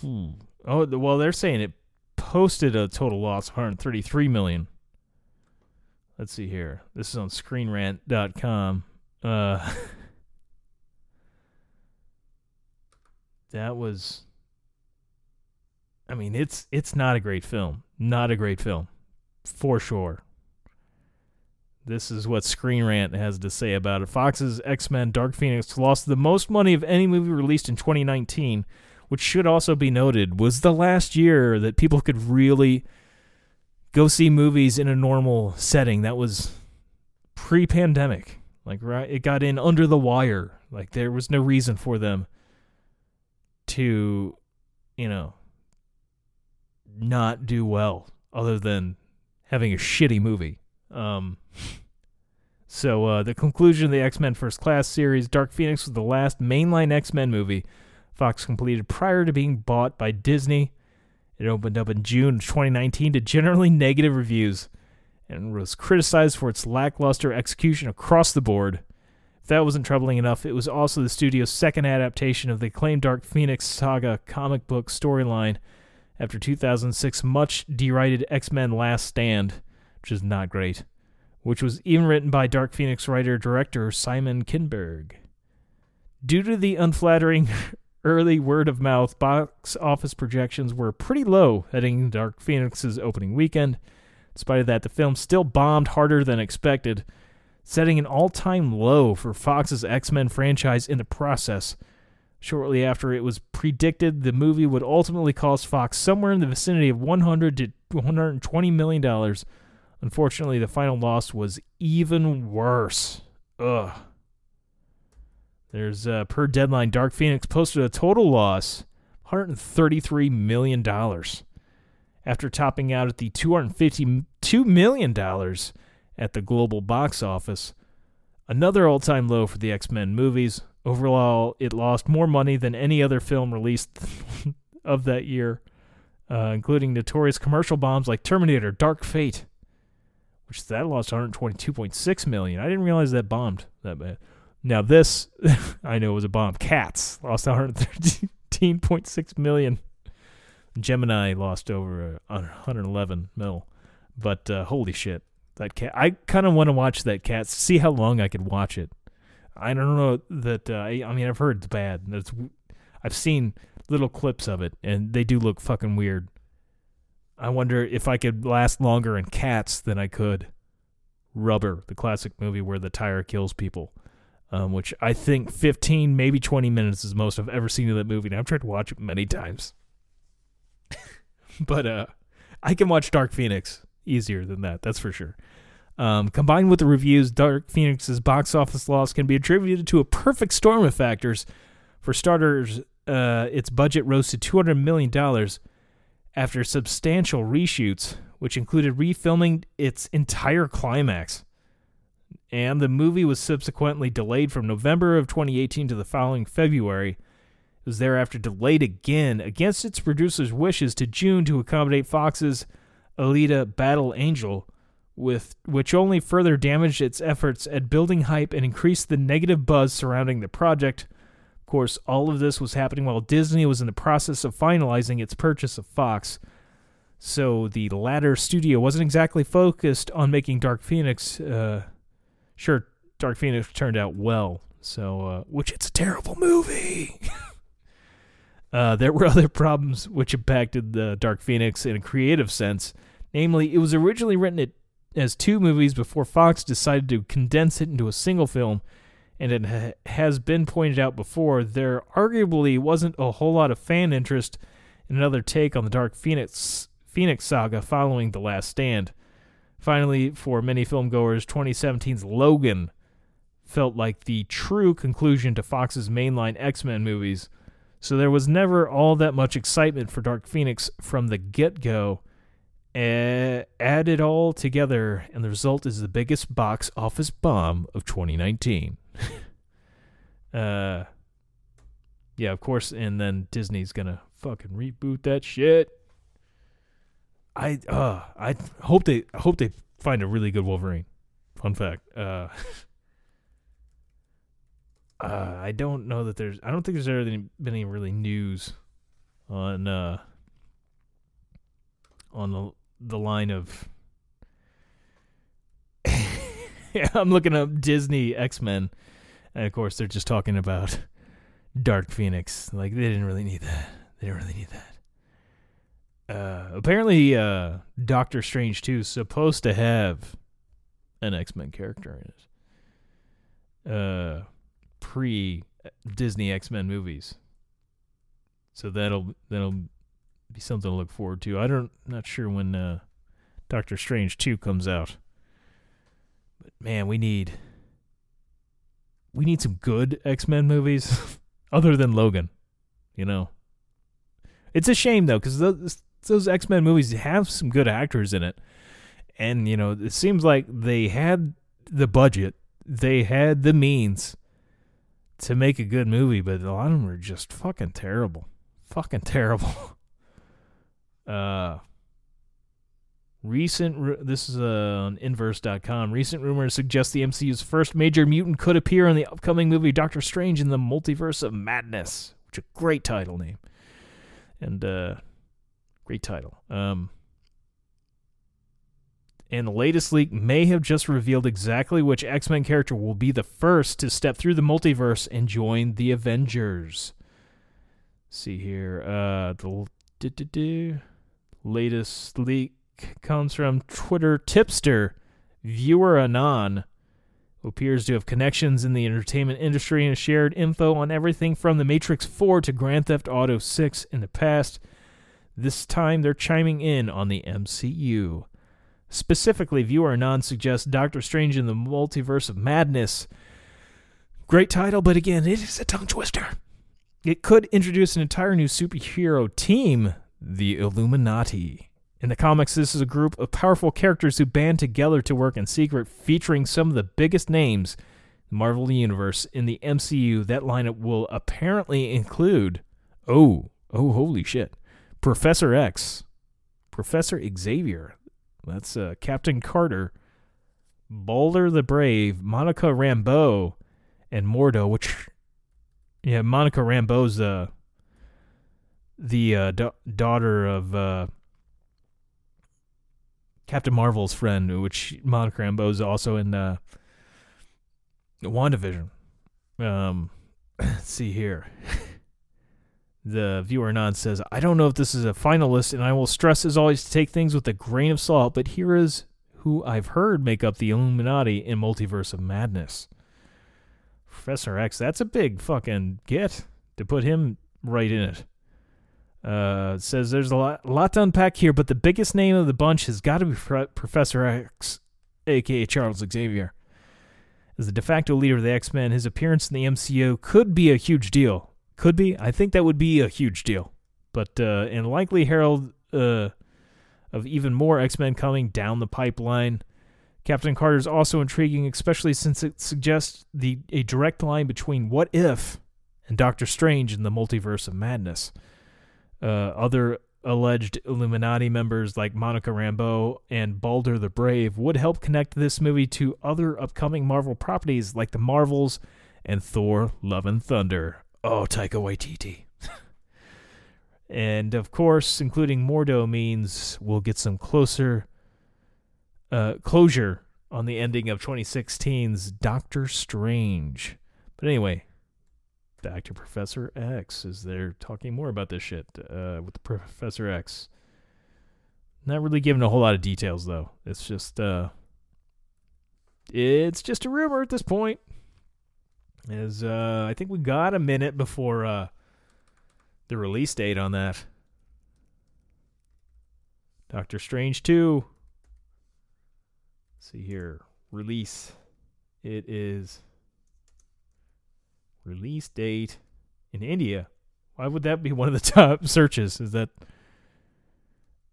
Hmm. Oh, well, they're saying it posted a total loss of 133 million. Let's see here. This is on screenrant.com. Uh (laughs) That was I mean, it's it's not a great film. Not a great film. For sure. This is what Screen Rant has to say about it. Fox's X Men Dark Phoenix lost the most money of any movie released in 2019, which should also be noted was the last year that people could really go see movies in a normal setting. That was pre pandemic. Like, right? It got in under the wire. Like, there was no reason for them to, you know, not do well other than having a shitty movie. Um, (laughs) so uh, the conclusion of the X Men First Class series, Dark Phoenix was the last mainline X Men movie Fox completed prior to being bought by Disney. It opened up in June 2019 to generally (laughs) negative reviews and was criticized for its lackluster execution across the board. If that wasn't troubling enough, it was also the studio's second adaptation of the acclaimed Dark Phoenix saga comic book storyline after 2006 much derided X-Men Last Stand, which is not great, which was even written by Dark Phoenix writer-director Simon Kinberg. Due to the unflattering (laughs) early word of mouth, box office projections were pretty low heading Dark Phoenix's opening weekend. In spite of that, the film still bombed harder than expected, setting an all time low for Fox's X Men franchise in the process. Shortly after it was predicted the movie would ultimately cost Fox somewhere in the vicinity of 100 to 120 million dollars. Unfortunately, the final loss was even worse. Ugh. There's uh, per deadline, Dark Phoenix posted a total loss, 133 million dollars, after topping out at the 252 million dollars at the global box office. Another all-time low for the X-Men movies. Overall, it lost more money than any other film released (laughs) of that year, uh, including notorious commercial bombs like Terminator: Dark Fate, which that lost 122.6 million. I didn't realize that bombed that bad. Now this, (laughs) I know was a bomb. Cats lost 113.6 million. Gemini lost over uh, 111 mil. But uh, holy shit, that cat! I kind of want to watch that cat. See how long I could watch it. I don't know that. Uh, I, mean, I've heard it's bad. That's I've seen little clips of it, and they do look fucking weird. I wonder if I could last longer in Cats than I could Rubber, the classic movie where the tire kills people. Um, which I think 15, maybe 20 minutes is the most I've ever seen of that movie. And I've tried to watch it many times. (laughs) but uh, I can watch Dark Phoenix easier than that, that's for sure. Um, combined with the reviews, Dark Phoenix's box office loss can be attributed to a perfect storm of factors. For starters, uh, its budget rose to $200 million after substantial reshoots, which included refilming its entire climax. And the movie was subsequently delayed from November of 2018 to the following February. It was thereafter delayed again against its producer's wishes to June to accommodate Fox's Alita Battle Angel with which only further damaged its efforts at building hype and increased the negative buzz surrounding the project. Of course, all of this was happening while Disney was in the process of finalizing its purchase of Fox. So the latter studio wasn't exactly focused on making Dark Phoenix. Uh, sure, Dark Phoenix turned out well, so uh, which it's a terrible movie. (laughs) uh, there were (laughs) other problems which impacted the Dark Phoenix in a creative sense. Namely, it was originally written as two movies before Fox decided to condense it into a single film. And it ha- has been pointed out before, there arguably wasn't a whole lot of fan interest in another take on the Dark Phoenix Phoenix saga following The Last Stand. Finally, for many filmgoers, 2017's Logan felt like the true conclusion to Fox's mainline X Men movies, so there was never all that much excitement for Dark Phoenix from the get go add it all together, and the result is the biggest box office bomb of 2019. (laughs) uh, yeah, of course, and then Disney's gonna fucking reboot that shit. I uh, I hope they I hope they find a really good Wolverine. Fun fact. Uh, (laughs) uh, I don't know that there's. I don't think there's ever been any really news on uh on the the line of. yeah, (laughs) I'm looking up Disney X Men, and of course they're just talking about Dark Phoenix. Like they didn't really need that. They didn't really need that. Uh, apparently, uh, Doctor Strange 2 is supposed to have an X Men character in it. Uh, pre Disney X Men movies. So that'll that'll be something to look forward to. I don't not sure when uh, Doctor Strange 2 comes out. But man, we need we need some good X-Men movies (laughs) other than Logan, you know. It's a shame though cuz those those X-Men movies have some good actors in it. And you know, it seems like they had the budget, they had the means to make a good movie, but a lot of them are just fucking terrible. Fucking terrible. (laughs) Uh, recent, this is uh, on inverse.com. Recent rumors suggest the MCU's first major mutant could appear in the upcoming movie Doctor Strange in the Multiverse of Madness, which is a great title name. And, uh, great title. Um, and the latest leak may have just revealed exactly which X Men character will be the first to step through the multiverse and join the Avengers. see here, uh, the latest leak comes from Twitter tipster viewer Anon, who appears to have connections in the entertainment industry and shared info on everything from The Matrix 4 to Grand Theft Auto 6 in the past. This time they're chiming in on the MCU. Specifically, viewer Anon suggests Doctor Strange in the Multiverse of Madness. Great title, but again, it is a tongue twister. It could introduce an entire new superhero team the Illuminati. In the comics, this is a group of powerful characters who band together to work in secret, featuring some of the biggest names in the Marvel Universe in the MCU. That lineup will apparently include, oh, oh, holy shit, Professor X, Professor Xavier, that's uh, Captain Carter, Balder the Brave, Monica Rambeau, and Mordo, which, yeah, Monica Rambeau's uh, the uh, da- daughter of uh, Captain Marvel's friend, which Monica Rambeau is also in uh, WandaVision. Um, (laughs) let's see here. (laughs) the viewer Anon says, I don't know if this is a finalist, and I will stress as always to take things with a grain of salt, but here is who I've heard make up the Illuminati in Multiverse of Madness. Professor X, that's a big fucking get to put him right in it. Uh, says there's a lot, a lot to unpack here, but the biggest name of the bunch has got to be Professor X, aka Charles Xavier. As the de facto leader of the X Men, his appearance in the MCU could be a huge deal. Could be. I think that would be a huge deal. But uh, and likely herald uh, of even more X Men coming down the pipeline. Captain Carter is also intriguing, especially since it suggests the a direct line between What If and Doctor Strange in the Multiverse of Madness. Uh, other alleged Illuminati members like Monica Rambeau and Balder the Brave would help connect this movie to other upcoming Marvel properties like the Marvels and Thor Love and Thunder. Oh, Taika Waititi. and of course, including Mordo means we'll get some closer uh, closure on the ending of 2016's Doctor Strange. But anyway, back to Professor X as they're talking more about this shit uh, with Professor X. Not really giving a whole lot of details though. It's just uh, it's just a rumor at this point. As uh, I think we got a minute before uh, the release date on that. Doctor Strange 2. Let's see here. Release. It is Release date in India. Why would that be one of the (laughs) top searches? Is that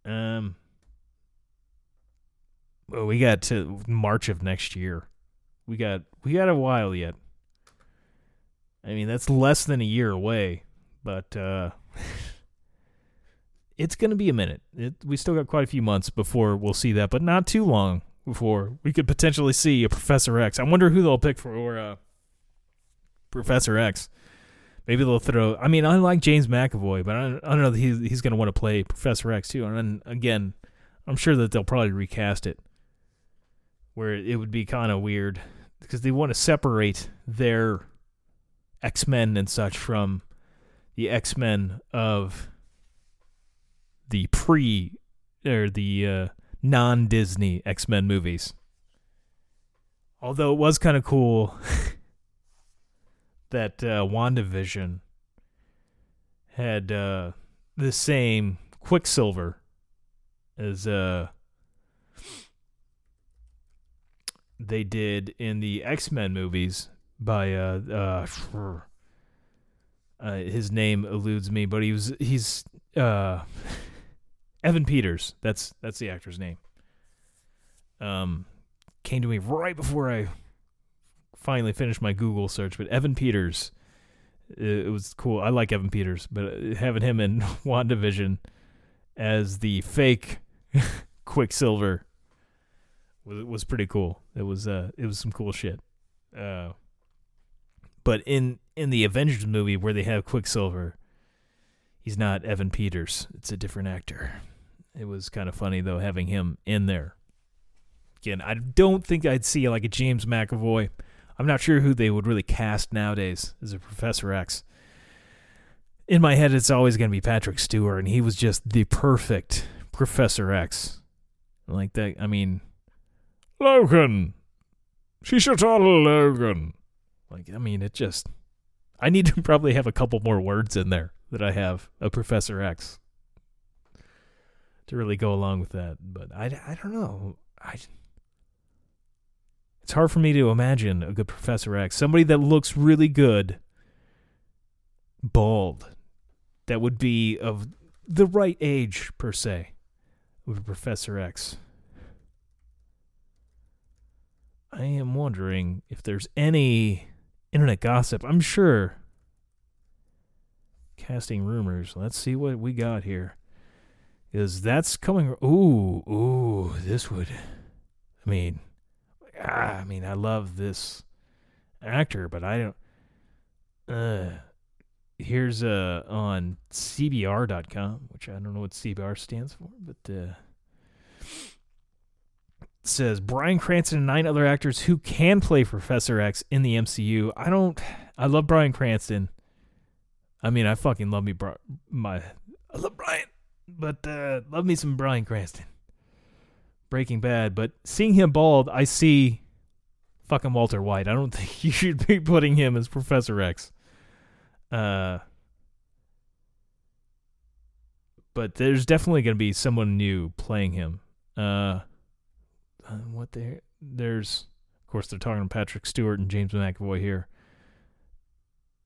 um well, we got to March of next year. We got we got a while yet. I mean, that's less than a year away, but uh (laughs) it's going to be a minute. It, we still got quite a few months before we'll see that, but not too long before we could potentially see a Professor X. I wonder who they'll pick for uh, Professor X. Maybe they'll throw. I mean, I like James McAvoy, but I don't, I don't know that he's, he's going to want to play Professor X too. And then again, I'm sure that they'll probably recast it, where it would be kind of weird because they want to separate their X Men and such from the X Men of the pre or the uh, non Disney X Men movies. Although it was kind of cool (laughs) that uh, WandaVision had uh, the same Quicksilver as uh, they did in the X Men movies by uh, uh, uh, his name eludes me, but he was he's uh, (laughs) Evan Peters. That's that's the actor's name. Um, came to me right before I finally finished my Google search, but Evan Peters. It, it was cool. I like Evan Peters, but uh, having him in (laughs) WandaVision as the fake (laughs) Quicksilver was was pretty cool. It was uh it was some cool shit. Uh but in in the Avengers movie where they have Quicksilver, he's not Evan Peters. It's a different actor. It was kind of funny though having him in there. Again, I don't think I'd see like a James McAvoy. I'm not sure who they would really cast nowadays as a Professor X. In my head, it's always going to be Patrick Stewart, and he was just the perfect Professor X. Like that, I mean, Logan, she shot all Logan. Like, I mean, it just. I need to (laughs) probably have a couple more words in there that I have a Professor X to really go along with that. But I, I don't know. I it's hard for me to imagine a good Professor X. Somebody that looks really good, bald, that would be of the right age per se, with a Professor X. I am wondering if there's any internet gossip. I'm sure. Casting rumors. Let's see what we got here. Is that's coming? Ooh, ooh, this would. I mean, ah, I mean, I love this actor, but I don't. Uh, here's uh on CBR.com, which I don't know what CBR stands for, but uh, says Bryan Cranston and nine other actors who can play Professor X in the MCU. I don't. I love Bryan Cranston. I mean, I fucking love me, bro. My, I love Bryan, but uh, love me some Bryan Cranston. Breaking Bad, but seeing him bald, I see fucking Walter White. I don't (laughs) think you should be putting him as Professor X. Uh, but there's definitely going to be someone new playing him. Uh, uh, what there? There's, of course, they're talking to Patrick Stewart and James McAvoy here.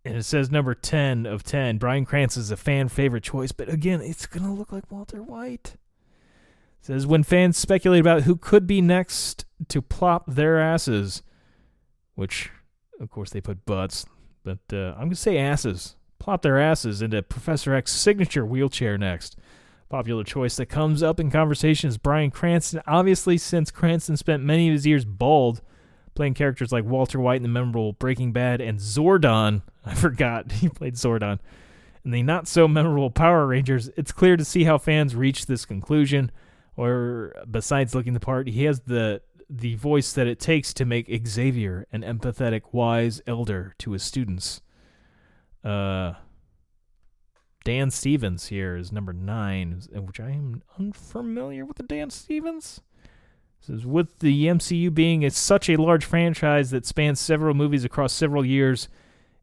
And it says number 10 of 10. Bryan Cranston is a fan favorite choice, but again, it's going to look like Walter White says when fans speculate about who could be next to plop their asses, which of course they put butts, but uh, I'm gonna say asses. Plop their asses into Professor X's signature wheelchair next. Popular choice that comes up in conversation is Bryan Cranston. Obviously, since Cranston spent many of his years bald, playing characters like Walter White in the memorable Breaking Bad and Zordon. (laughs) I forgot he played Zordon. In the not so memorable Power Rangers, it's clear to see how fans reach this conclusion or besides looking the part, he has the the voice that it takes to make Xavier an empathetic, wise elder to his students. Uh, Dan Stevens here is number nine, which I am unfamiliar with the Dan Stevens. Says with the MCU being a, such a large franchise that spans several movies across several years,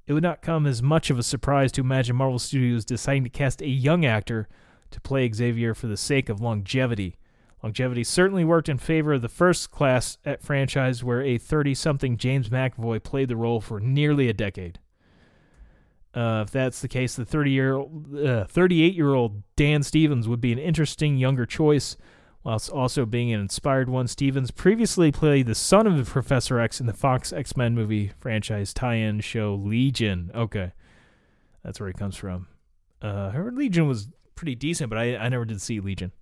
it would not come as much of a surprise to imagine Marvel Studios deciding to cast a young actor to play Xavier for the sake of longevity. Longevity certainly worked in favor of the first class at franchise where a 30 something James McAvoy played the role for nearly a decade. Uh, if that's the case, the 30 year, uh, 38 year old Dan Stevens would be an interesting younger choice, whilst also being an inspired one. Stevens previously played the son of Professor X in the Fox X Men movie franchise tie in show Legion. Okay. That's where he comes from. Uh, I heard Legion was pretty decent, but I, I never did see Legion.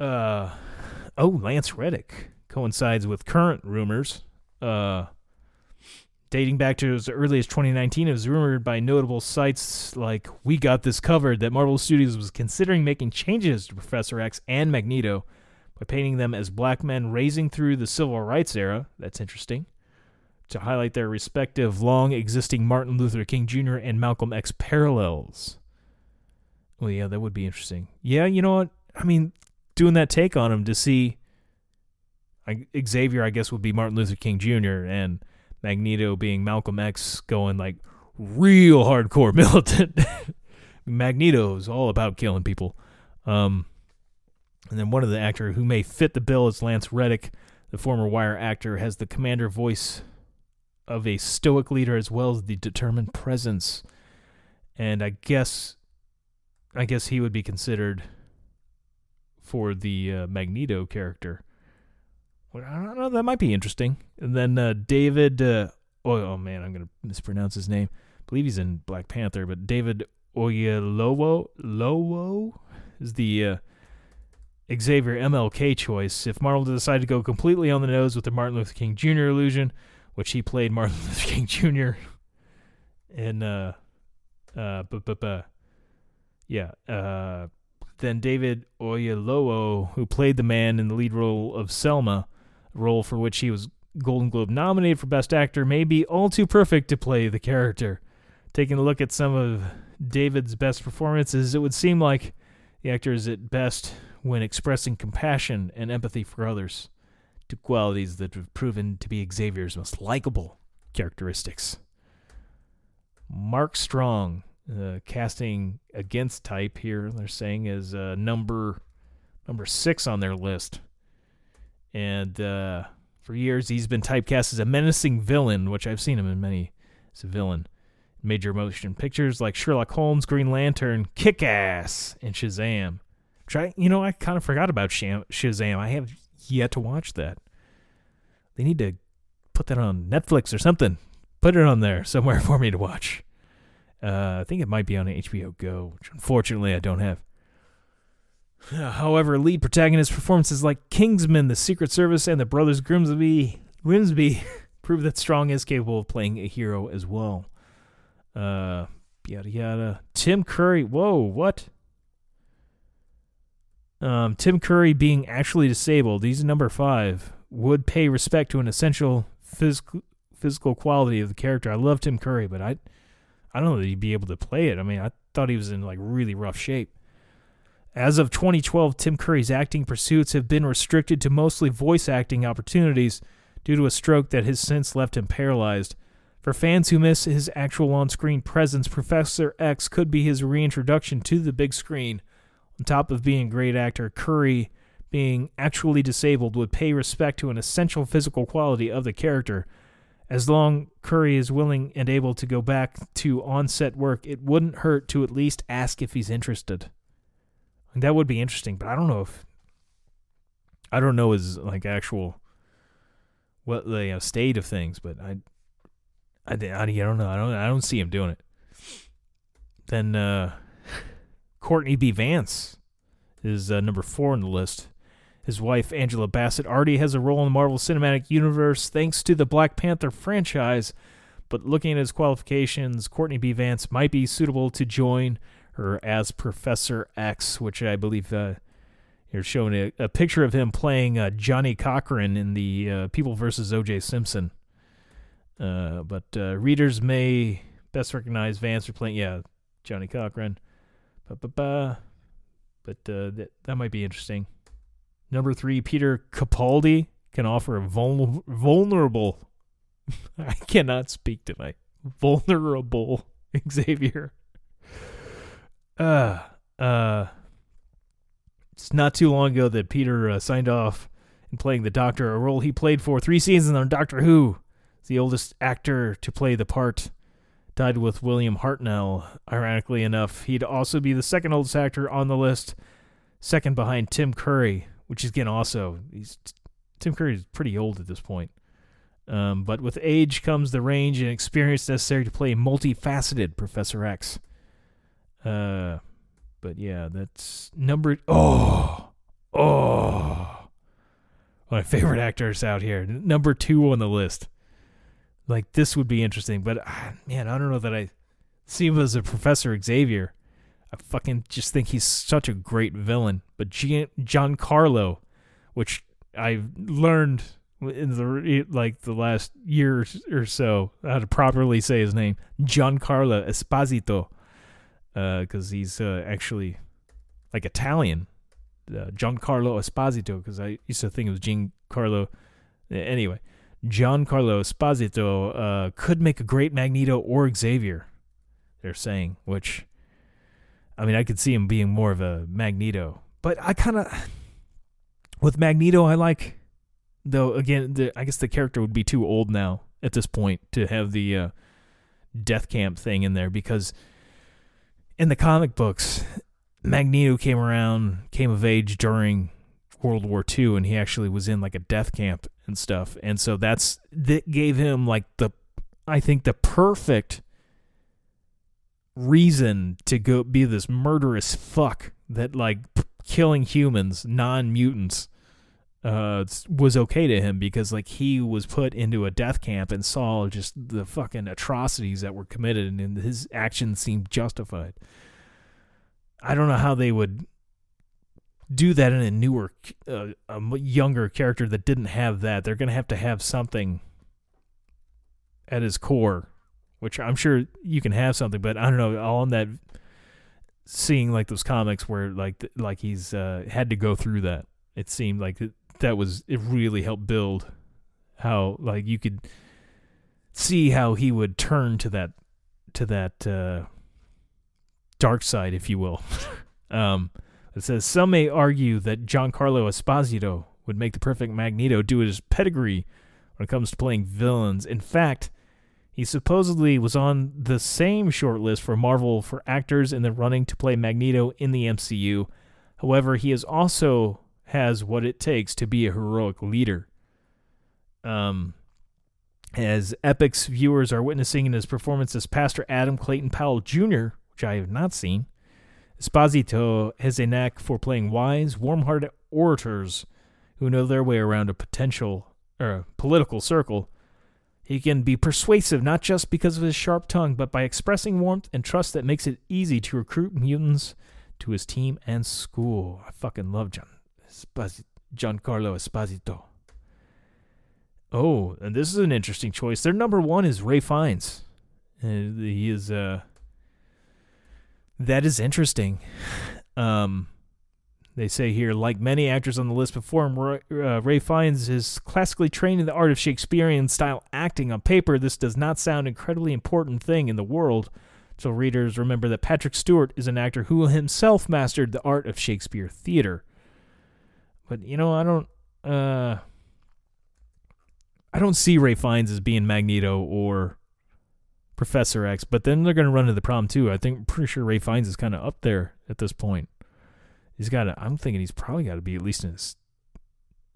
Uh, oh, Lance Reddick coincides with current rumors. Uh, dating back to as early as 2019, it was rumored by notable sites like We Got This Covered that Marvel Studios was considering making changes to Professor X and Magneto by painting them as black men raising through the civil rights era. That's interesting. To highlight their respective long existing Martin Luther King Jr. and Malcolm X parallels. Well, yeah, that would be interesting. Yeah, you know what? I mean, doing that take on him to see I, Xavier, I guess, would be Martin Luther King Jr. and Magneto being Malcolm X going like real hardcore (laughs) militant. Magneto is all about killing people. Um, and then one of the actor who may fit the bill is Lance Reddick, the former Wire actor, has the commander voice of a stoic leader as well as the determined presence. And I guess, I guess he would be considered for the uh, Magneto character. I don't know. That might be interesting. And then uh, David. Uh, oh, oh, man, I'm gonna mispronounce his name. I believe he's in Black Panther, but David Oyelowo Lowo is the uh, Xavier MLK choice. If Marvel decided to go completely on the nose with the Martin Luther King Jr. illusion, which he played Martin (laughs) Luther King Jr. in uh uh but but but yeah uh then David Oyelowo, who played the man in the lead role of Selma, role for which he was Golden Globe nominated for Best Actor, may be all too perfect to play the character. Taking a look at some of David's best performances, it would seem like the actor is at best when expressing compassion and empathy for others, two qualities that have proven to be Xavier's most likable characteristics. Mark Strong, uh, casting against type here, they're saying is uh, number number six on their list. And uh, for years, he's been typecast as a menacing villain, which I've seen him in many as a villain. Major motion pictures like Sherlock Holmes, Green Lantern, Kick Ass, and Shazam. Try, you know, I kind of forgot about Shazam. I have yet to watch that. They need to put that on Netflix or something. Put it on there somewhere (laughs) for me to watch. Uh, I think it might be on HBO Go, which unfortunately I don't have. However, lead protagonist performances like Kingsman, The Secret Service, and The Brothers Grimsby, Grimsby (laughs) prove that Strong is capable of playing a hero as well. Uh, yada yada. Tim Curry. Whoa, what? Um, Tim Curry being actually disabled. He's number five. Would pay respect to an essential physical physical quality of the character. I love Tim Curry, but I, I don't know that he'd be able to play it. I mean, I thought he was in like really rough shape. As of 2012, Tim Curry's acting pursuits have been restricted to mostly voice acting opportunities due to a stroke that has since left him paralyzed. For fans who miss his actual on screen presence, Professor X could be his reintroduction to the big screen. On top of being a great actor, Curry, being actually disabled, would pay respect to an essential physical quality of the character. As long Curry is willing and able to go back to on set work, it wouldn't hurt to at least ask if he's interested. That would be interesting, but I don't know if I don't know his like actual what the you know, state of things, but I, I, I, I don't know. I don't I don't see him doing it. Then uh, Courtney B. Vance is uh, number four on the list. His wife Angela Bassett already has a role in the Marvel Cinematic Universe thanks to the Black Panther franchise. But looking at his qualifications, Courtney B. Vance might be suitable to join her as Professor X, which I believe uh, you're showing a, a, picture of him playing uh, Johnnie Cochran in the uh, People versus O.J. Simpson. Uh, but uh, readers may best recognize Vance for playing, yeah, Johnnie Cochran. Ba-ba-ba. But uh, that that might be interesting. Number three, Peter Capaldi can offer a vul- vulnerable. (laughs) I cannot speak tonight. Vulnerable (laughs) Xavier uh, uh, it's not too long ago that Peter uh, signed off in playing the Doctor, a role he played for three seasons on Doctor Who. The oldest actor to play the part died with William Hartnell. Ironically enough, he'd also be the second oldest actor on the list, second behind Tim Curry, which is again also he's Tim Curry is pretty old at this point. Um, but with age comes the range and experience necessary to play multifaceted Professor X. Uh, but yeah, that's number. Oh, oh, my favorite actors out here. Number two on the list. Like this would be interesting, but ah, man, I don't know that I see him as a Professor Xavier. I fucking just think he's such a great villain. But Gian- Giancarlo, which I've learned in the like the last year or so how to properly say his name, Giancarlo Esposito, because uh, he's uh, actually like Italian, uh, Giancarlo Esposito. Because I used to think it was Giancarlo. Anyway, Giancarlo Esposito uh, could make a great Magneto or Xavier. They're saying, which I mean, I could see him being more of a Magneto, but I kind of with Magneto, I like though. Again, the, I guess the character would be too old now at this point to have the uh, death camp thing in there because in the comic books, Magneto came around, came of age during World War II, and he actually was in like a death camp and stuff, and so that's that gave him like the, I think the perfect reason to go be this murderous fuck that like killing humans, non mutants, uh, was okay to him because like he was put into a death camp and saw just the fucking atrocities that were committed and his actions seemed justified. I don't know how they would do that in a newer, uh, a younger character that didn't have that. They're gonna have to have something at his core which I'm sure you can have something, but I don't know. All on that, seeing like those comics where like like he's uh, had to go through that. It seemed like that was it really helped build how like you could see how he would turn to that to that uh, dark side, if you will. (laughs) um, it says some may argue that Giancarlo Esposito would make the perfect Magneto due to his pedigree when it comes to playing villains. In fact, he supposedly was on the same shortlist for Marvel for actors in the running to play Magneto in the MCU. However, he is also has what it takes to be a heroic leader. Um, as Epix viewers are witnessing in his performance as Pastor Adam Clayton Powell Jr., which I have not seen, Esposito has a knack for playing wise, warm-hearted orators who know their way around a potential or a political circle he can be persuasive not just because of his sharp tongue, but by expressing warmth and trust that makes it easy to recruit mutants to his team and school. I fucking love John Espasi- Giancarlo Esposito. Oh, and this is an interesting choice. Their number one is Ralph Fiennes. And he is uh that is interesting. (sighs) Um they say here, like many actors on the list before him, Ralph, uh, Ralph Fiennes is classically trained in the art of Shakespearean style acting. On paper, this does not sound incredibly important thing in the world. So readers remember that Patrick Stewart is an actor who himself mastered the art of Shakespeare theater. But you know, I don't, uh, I don't see Ralph Fiennes as being Magneto or Professor X. But then they're going to run into the problem too. I think, pretty sure Ralph Fiennes is kind of up there at this point. He's got. I'm thinking he's probably got to be at least in his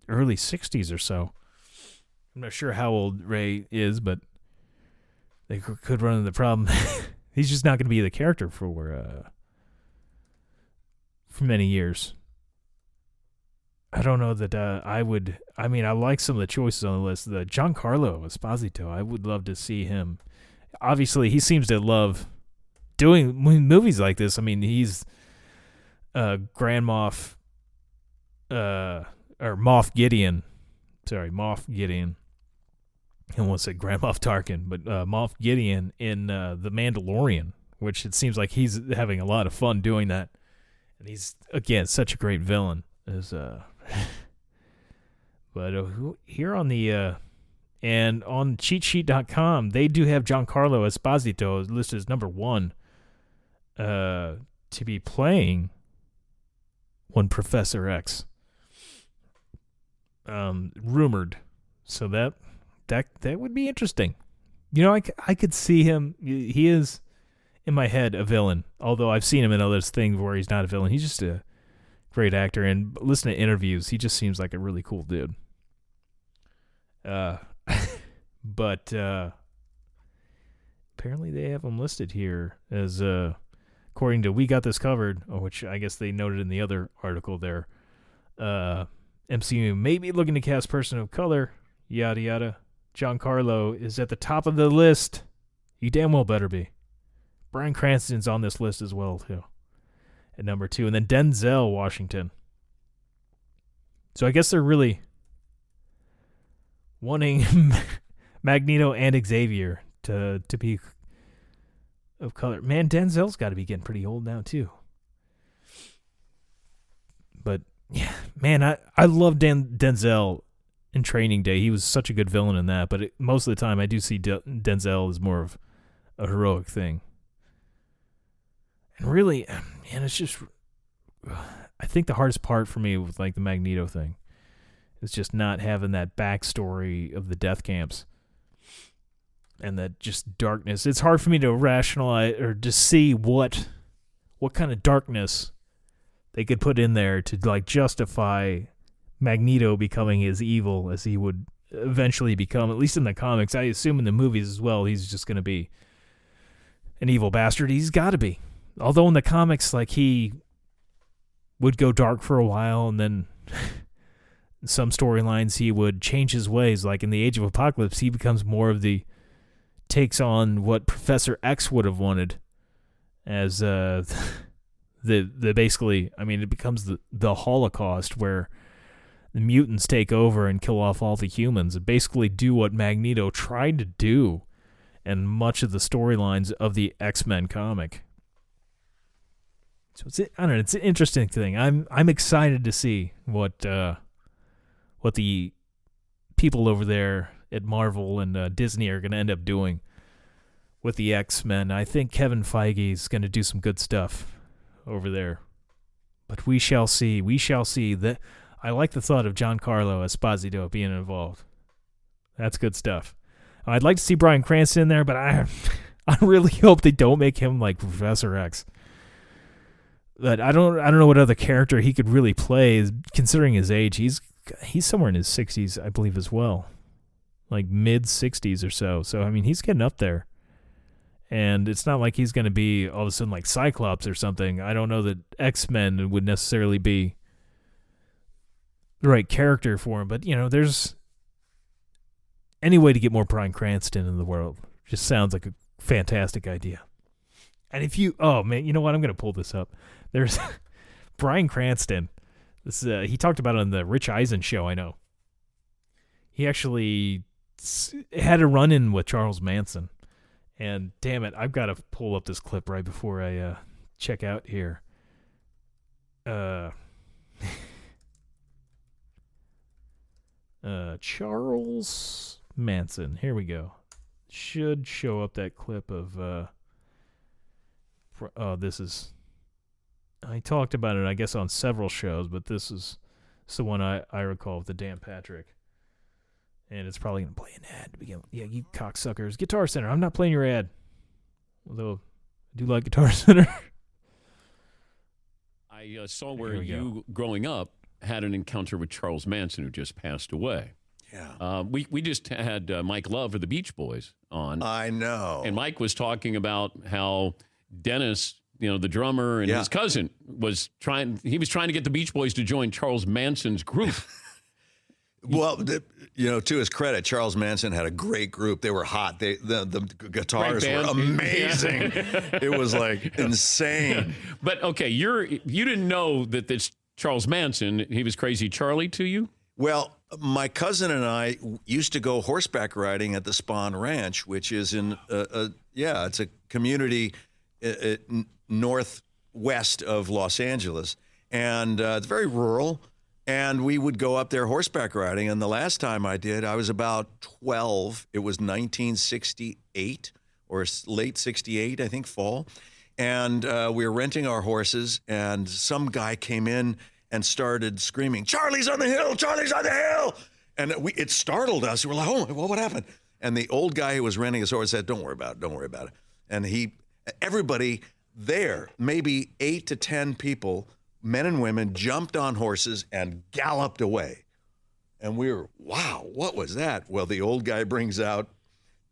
early 60s or so. I'm not sure how old Ralph is, but they could run into the problem. (laughs) he's just not going to be the character for uh, for many years. I don't know that uh, I would. I mean, I like some of the choices on the list. The Giancarlo Esposito, I would love to see him. Obviously, he seems to love doing movies like this. I mean, he's uh, Grand Moff, uh, or Moff Gideon, sorry, Moff Gideon. I almost said Grand Moff Tarkin, but uh, Moff Gideon in uh, The Mandalorian, which it seems like he's having a lot of fun doing that. And he's, again, such a great villain. Is, uh, (laughs) but uh, here on the, uh, and on cheatsheet.com, they do have Giancarlo Esposito listed as number one uh, to be playing one Professor X. Um, rumored, so that that that would be interesting. You know, I, I could see him. He is in my head a villain, although I've seen him in other things where he's not a villain. He's just a great actor. And listen to interviews, he just seems like a really cool dude. Uh, (laughs) but uh, apparently they have him listed here as uh, according to We Got This Covered, which I guess they noted in the other article there. Uh, MCU may be looking to cast person of color, yada yada. Giancarlo is at the top of the list. You damn well better be. Bryan Cranston's on this list as well too, at number two, and then Denzel Washington. So I guess they're really wanting (laughs) Magneto and Xavier to to be of color. Man, Denzel's got to be getting pretty old now too. But yeah, man, I I love Dan, Denzel in Training Day. He was such a good villain in that. But it, most of the time, I do see De- Denzel as more of a heroic thing. And really, man, it's just. I think the hardest part for me with like the Magneto thing is just not having that backstory of the death camps and that just darkness. It's hard for me to rationalize or to see what what kind of darkness they could put in there to like justify Magneto becoming as evil as he would eventually become. At least in the comics, I assume in the movies as well, he's just going to be an evil bastard. He's got to be. Although in the comics, like he would go dark for a while and then. (laughs) some storylines he would change his ways like in the age of apocalypse he becomes more of the takes on what Professor X would have wanted as uh (laughs) the the basically I mean it becomes the the Holocaust where the mutants take over and kill off all the humans and basically do what Magneto tried to do and much of the storylines of the X-Men comic. So it's I don't know, it's an interesting thing. I'm I'm excited to see what uh what the people over there at Marvel and uh, Disney are going to end up doing with the X Men. I think Kevin Feige is going to do some good stuff over there. But we shall see. We shall see. That I like the thought of Giancarlo Esposito being involved. That's good stuff. I'd like to see Bryan Cranston in there, but I, (laughs) I really (laughs) hope they don't make him like Professor X. But I don't, I don't know what other character he could really play, considering his age. He's, he's somewhere in his sixties, I believe, as well like mid 60s or so. So I mean, he's getting up there. And it's not like he's going to be all of a sudden like Cyclops or something. I don't know that X-Men would necessarily be the right character for him, but you know, there's any way to get more Bryan Cranston in the world. Just sounds like a fantastic idea. And if you, oh man, you know what? I'm going to pull this up. There's (laughs) Bryan Cranston. This uh, he talked about it on the Rich Eisen show. I know. He actually had a run in with Charles Manson. And damn it, I've got to pull up this clip right before I uh, check out here. Uh, (laughs) uh, Charles Manson. Here we go. Should show up that clip of. Uh, oh, this is. I talked about it, I guess, on several shows, but this is, this is the one I, I recall with the Dan Patrick and it's probably gonna play an ad to begin with. Yeah, you cocksuckers. Guitar Center. I'm not playing your ad. Although I do like Guitar (laughs) Center. I uh, saw where you, go. growing up, had an encounter with Charles Manson, who just passed away. Yeah. Uh, we we just had uh, Mike Love of the Beach Boys on. I know. And Mike was talking about how Dennis, you know, the drummer and Yeah. his cousin was trying. He was trying to get the Beach Boys to join Charles Manson's group. (laughs) Well, you know, to his credit, Charles Manson had a great group. They were hot. They the the guitars were amazing. (laughs) it was like insane. but okay, you're you didn't know that this Charles Manson, he was crazy Charlie to you. Well, my cousin and I used to go horseback riding at the Spahn Ranch, which is in uh, uh, yeah, it's a community uh, uh, northwest of Los Angeles, and uh, it's very rural. And we would go up there horseback riding. And the last time I did, I was about 12. It was 1968 or late 68, I think, fall. And uh, we were renting our horses, and some guy came in and started screaming, Charlie's on the hill! Charlie's on the hill! And we, it startled us. We were like, oh, what, what happened? And the old guy who was renting his horse said, don't worry about it, don't worry about it. And he, everybody there, maybe eight to 10 people, men and women jumped on horses and galloped away. And we were, wow, what was that? Well, the old guy brings out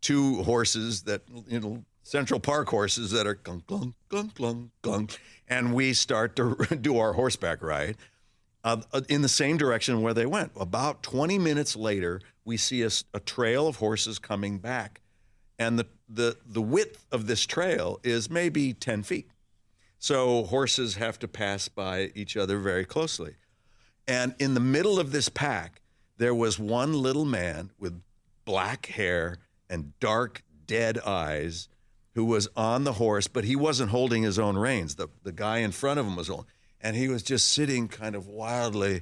two horses that, you know, Central Park horses that are clunk, clunk, clunk, clunk, clunk. And we start to (laughs) do our horseback ride uh, uh, in the same direction where they went. About 20 minutes later, we see a trail of horses coming back. And the, the, the width of this trail is maybe 10 feet. So horses have to pass by each other very closely. And in the middle of this pack, there was one little man with black hair and dark, dead eyes who was on the horse, but he wasn't holding his own reins. The, the guy in front of him was holding. And he was just sitting kind of wildly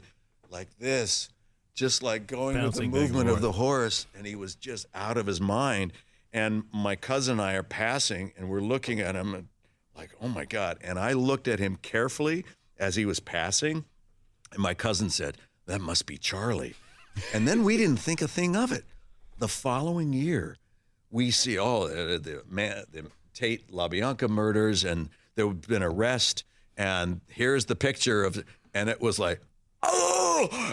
like this, just like going Bouncing with the movement of the horse. And he was just out of his mind. And my cousin and I are passing and we're looking at him and like, oh my God. And I looked at him carefully as he was passing. And my cousin said, that must be Charlie. And then we didn't think a thing of it. The following year, we see oh uh, the man the Tate LaBianca murders and there had been arrest and here's the picture of and it was like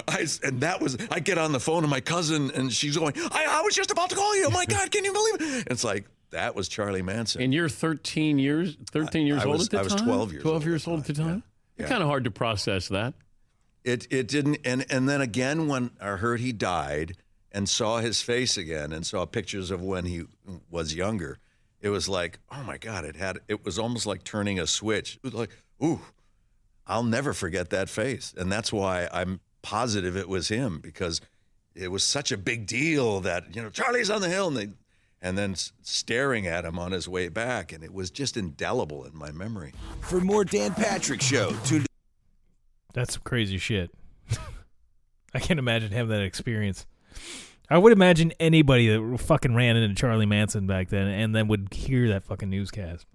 I, and that was I get on the phone to my cousin and she's going I, I was just about to call you oh my god can you believe it it's like that was Charlie Manson And you're 13 years 13 years I old was- at the time? I was 12 years 12 old at years old at the time, time. yeah. Kind of hard to process that. it it didn't and and then again when I heard he died and saw his face again and saw pictures of when he was younger, it was like, oh my God, it had it was almost like turning a switch. It was like, ooh, I'll never forget that face. And that's why I'm positive it was him, because it was such a big deal that, you know, Charlie's on the hill and they and then staring at him on his way back. And it was just indelible in my memory. For more Dan Patrick Show, tune That's some crazy shit. (laughs) I can't imagine having that experience. I would imagine anybody that fucking ran into Charlie Manson back then and then would hear that fucking newscast.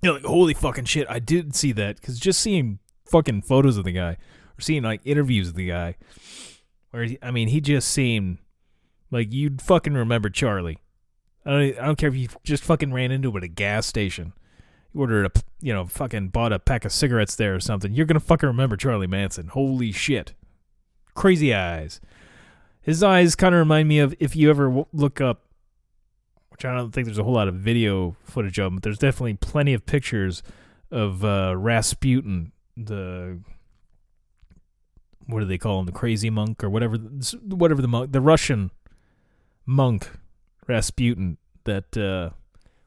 You're like, holy fucking shit, I did see that. Because just seeing fucking photos of the guy or seeing like interviews of the guy, where he, I mean, he just seemed like you'd fucking remember Charlie. I don't, I don't care if you just fucking ran into him at a gas station. You ordered a, you know, fucking bought a pack of cigarettes there or something. You're gonna fucking remember Charlie Manson. Holy shit, crazy eyes. His eyes kind of remind me of if you ever w- look up, which I don't think there's a whole lot of video footage of, but there's definitely plenty of pictures of uh, Rasputin, the what do they call him, the crazy monk or whatever, whatever the monk, the Russian monk Rasputin that uh,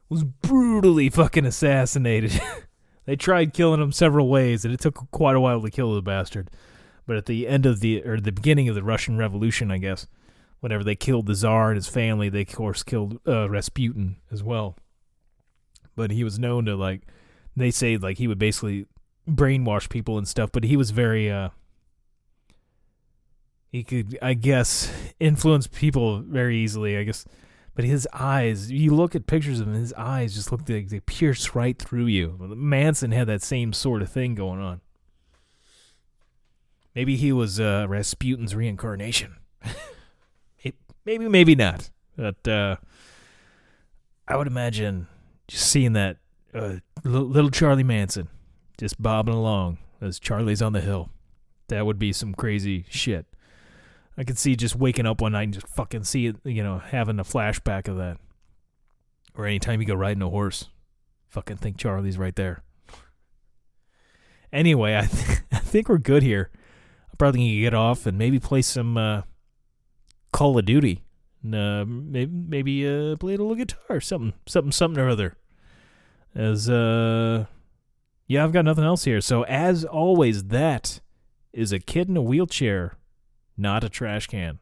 was brutally fucking assassinated. (laughs) they tried killing him several ways, and it took quite a while to kill the bastard. But at the end of the or the beginning of the Russian Revolution, I guess, whenever they killed the Tsar and his family, they of course killed uh, Rasputin as well. But he was known to like, they say like he would basically brainwash people and stuff. But he was very uh, he could, I guess, influence people very easily. I guess but his eyes, you look at pictures of him, his eyes just look like they pierce right through you. Manson had that same sort of thing going on. Maybe he was uh, Rasputin's reincarnation. (laughs) Maybe, maybe not. But uh, I would imagine just seeing that uh, little Charlie Manson just bobbing along as Charlie's on the hill. That would be some crazy shit. I could see just waking up one night and just fucking see it, you know, having a flashback of that. Or anytime you go riding a horse, fucking think Charlie's right there. Anyway, I, th- (laughs) I think we're good here. I'm probably gonna get off and maybe play some uh, Call of Duty. And, uh, maybe maybe uh, play a little guitar, or something, something, something or other. As uh, yeah, I've got nothing else here. So as always, that is a kid in a wheelchair not a trash can.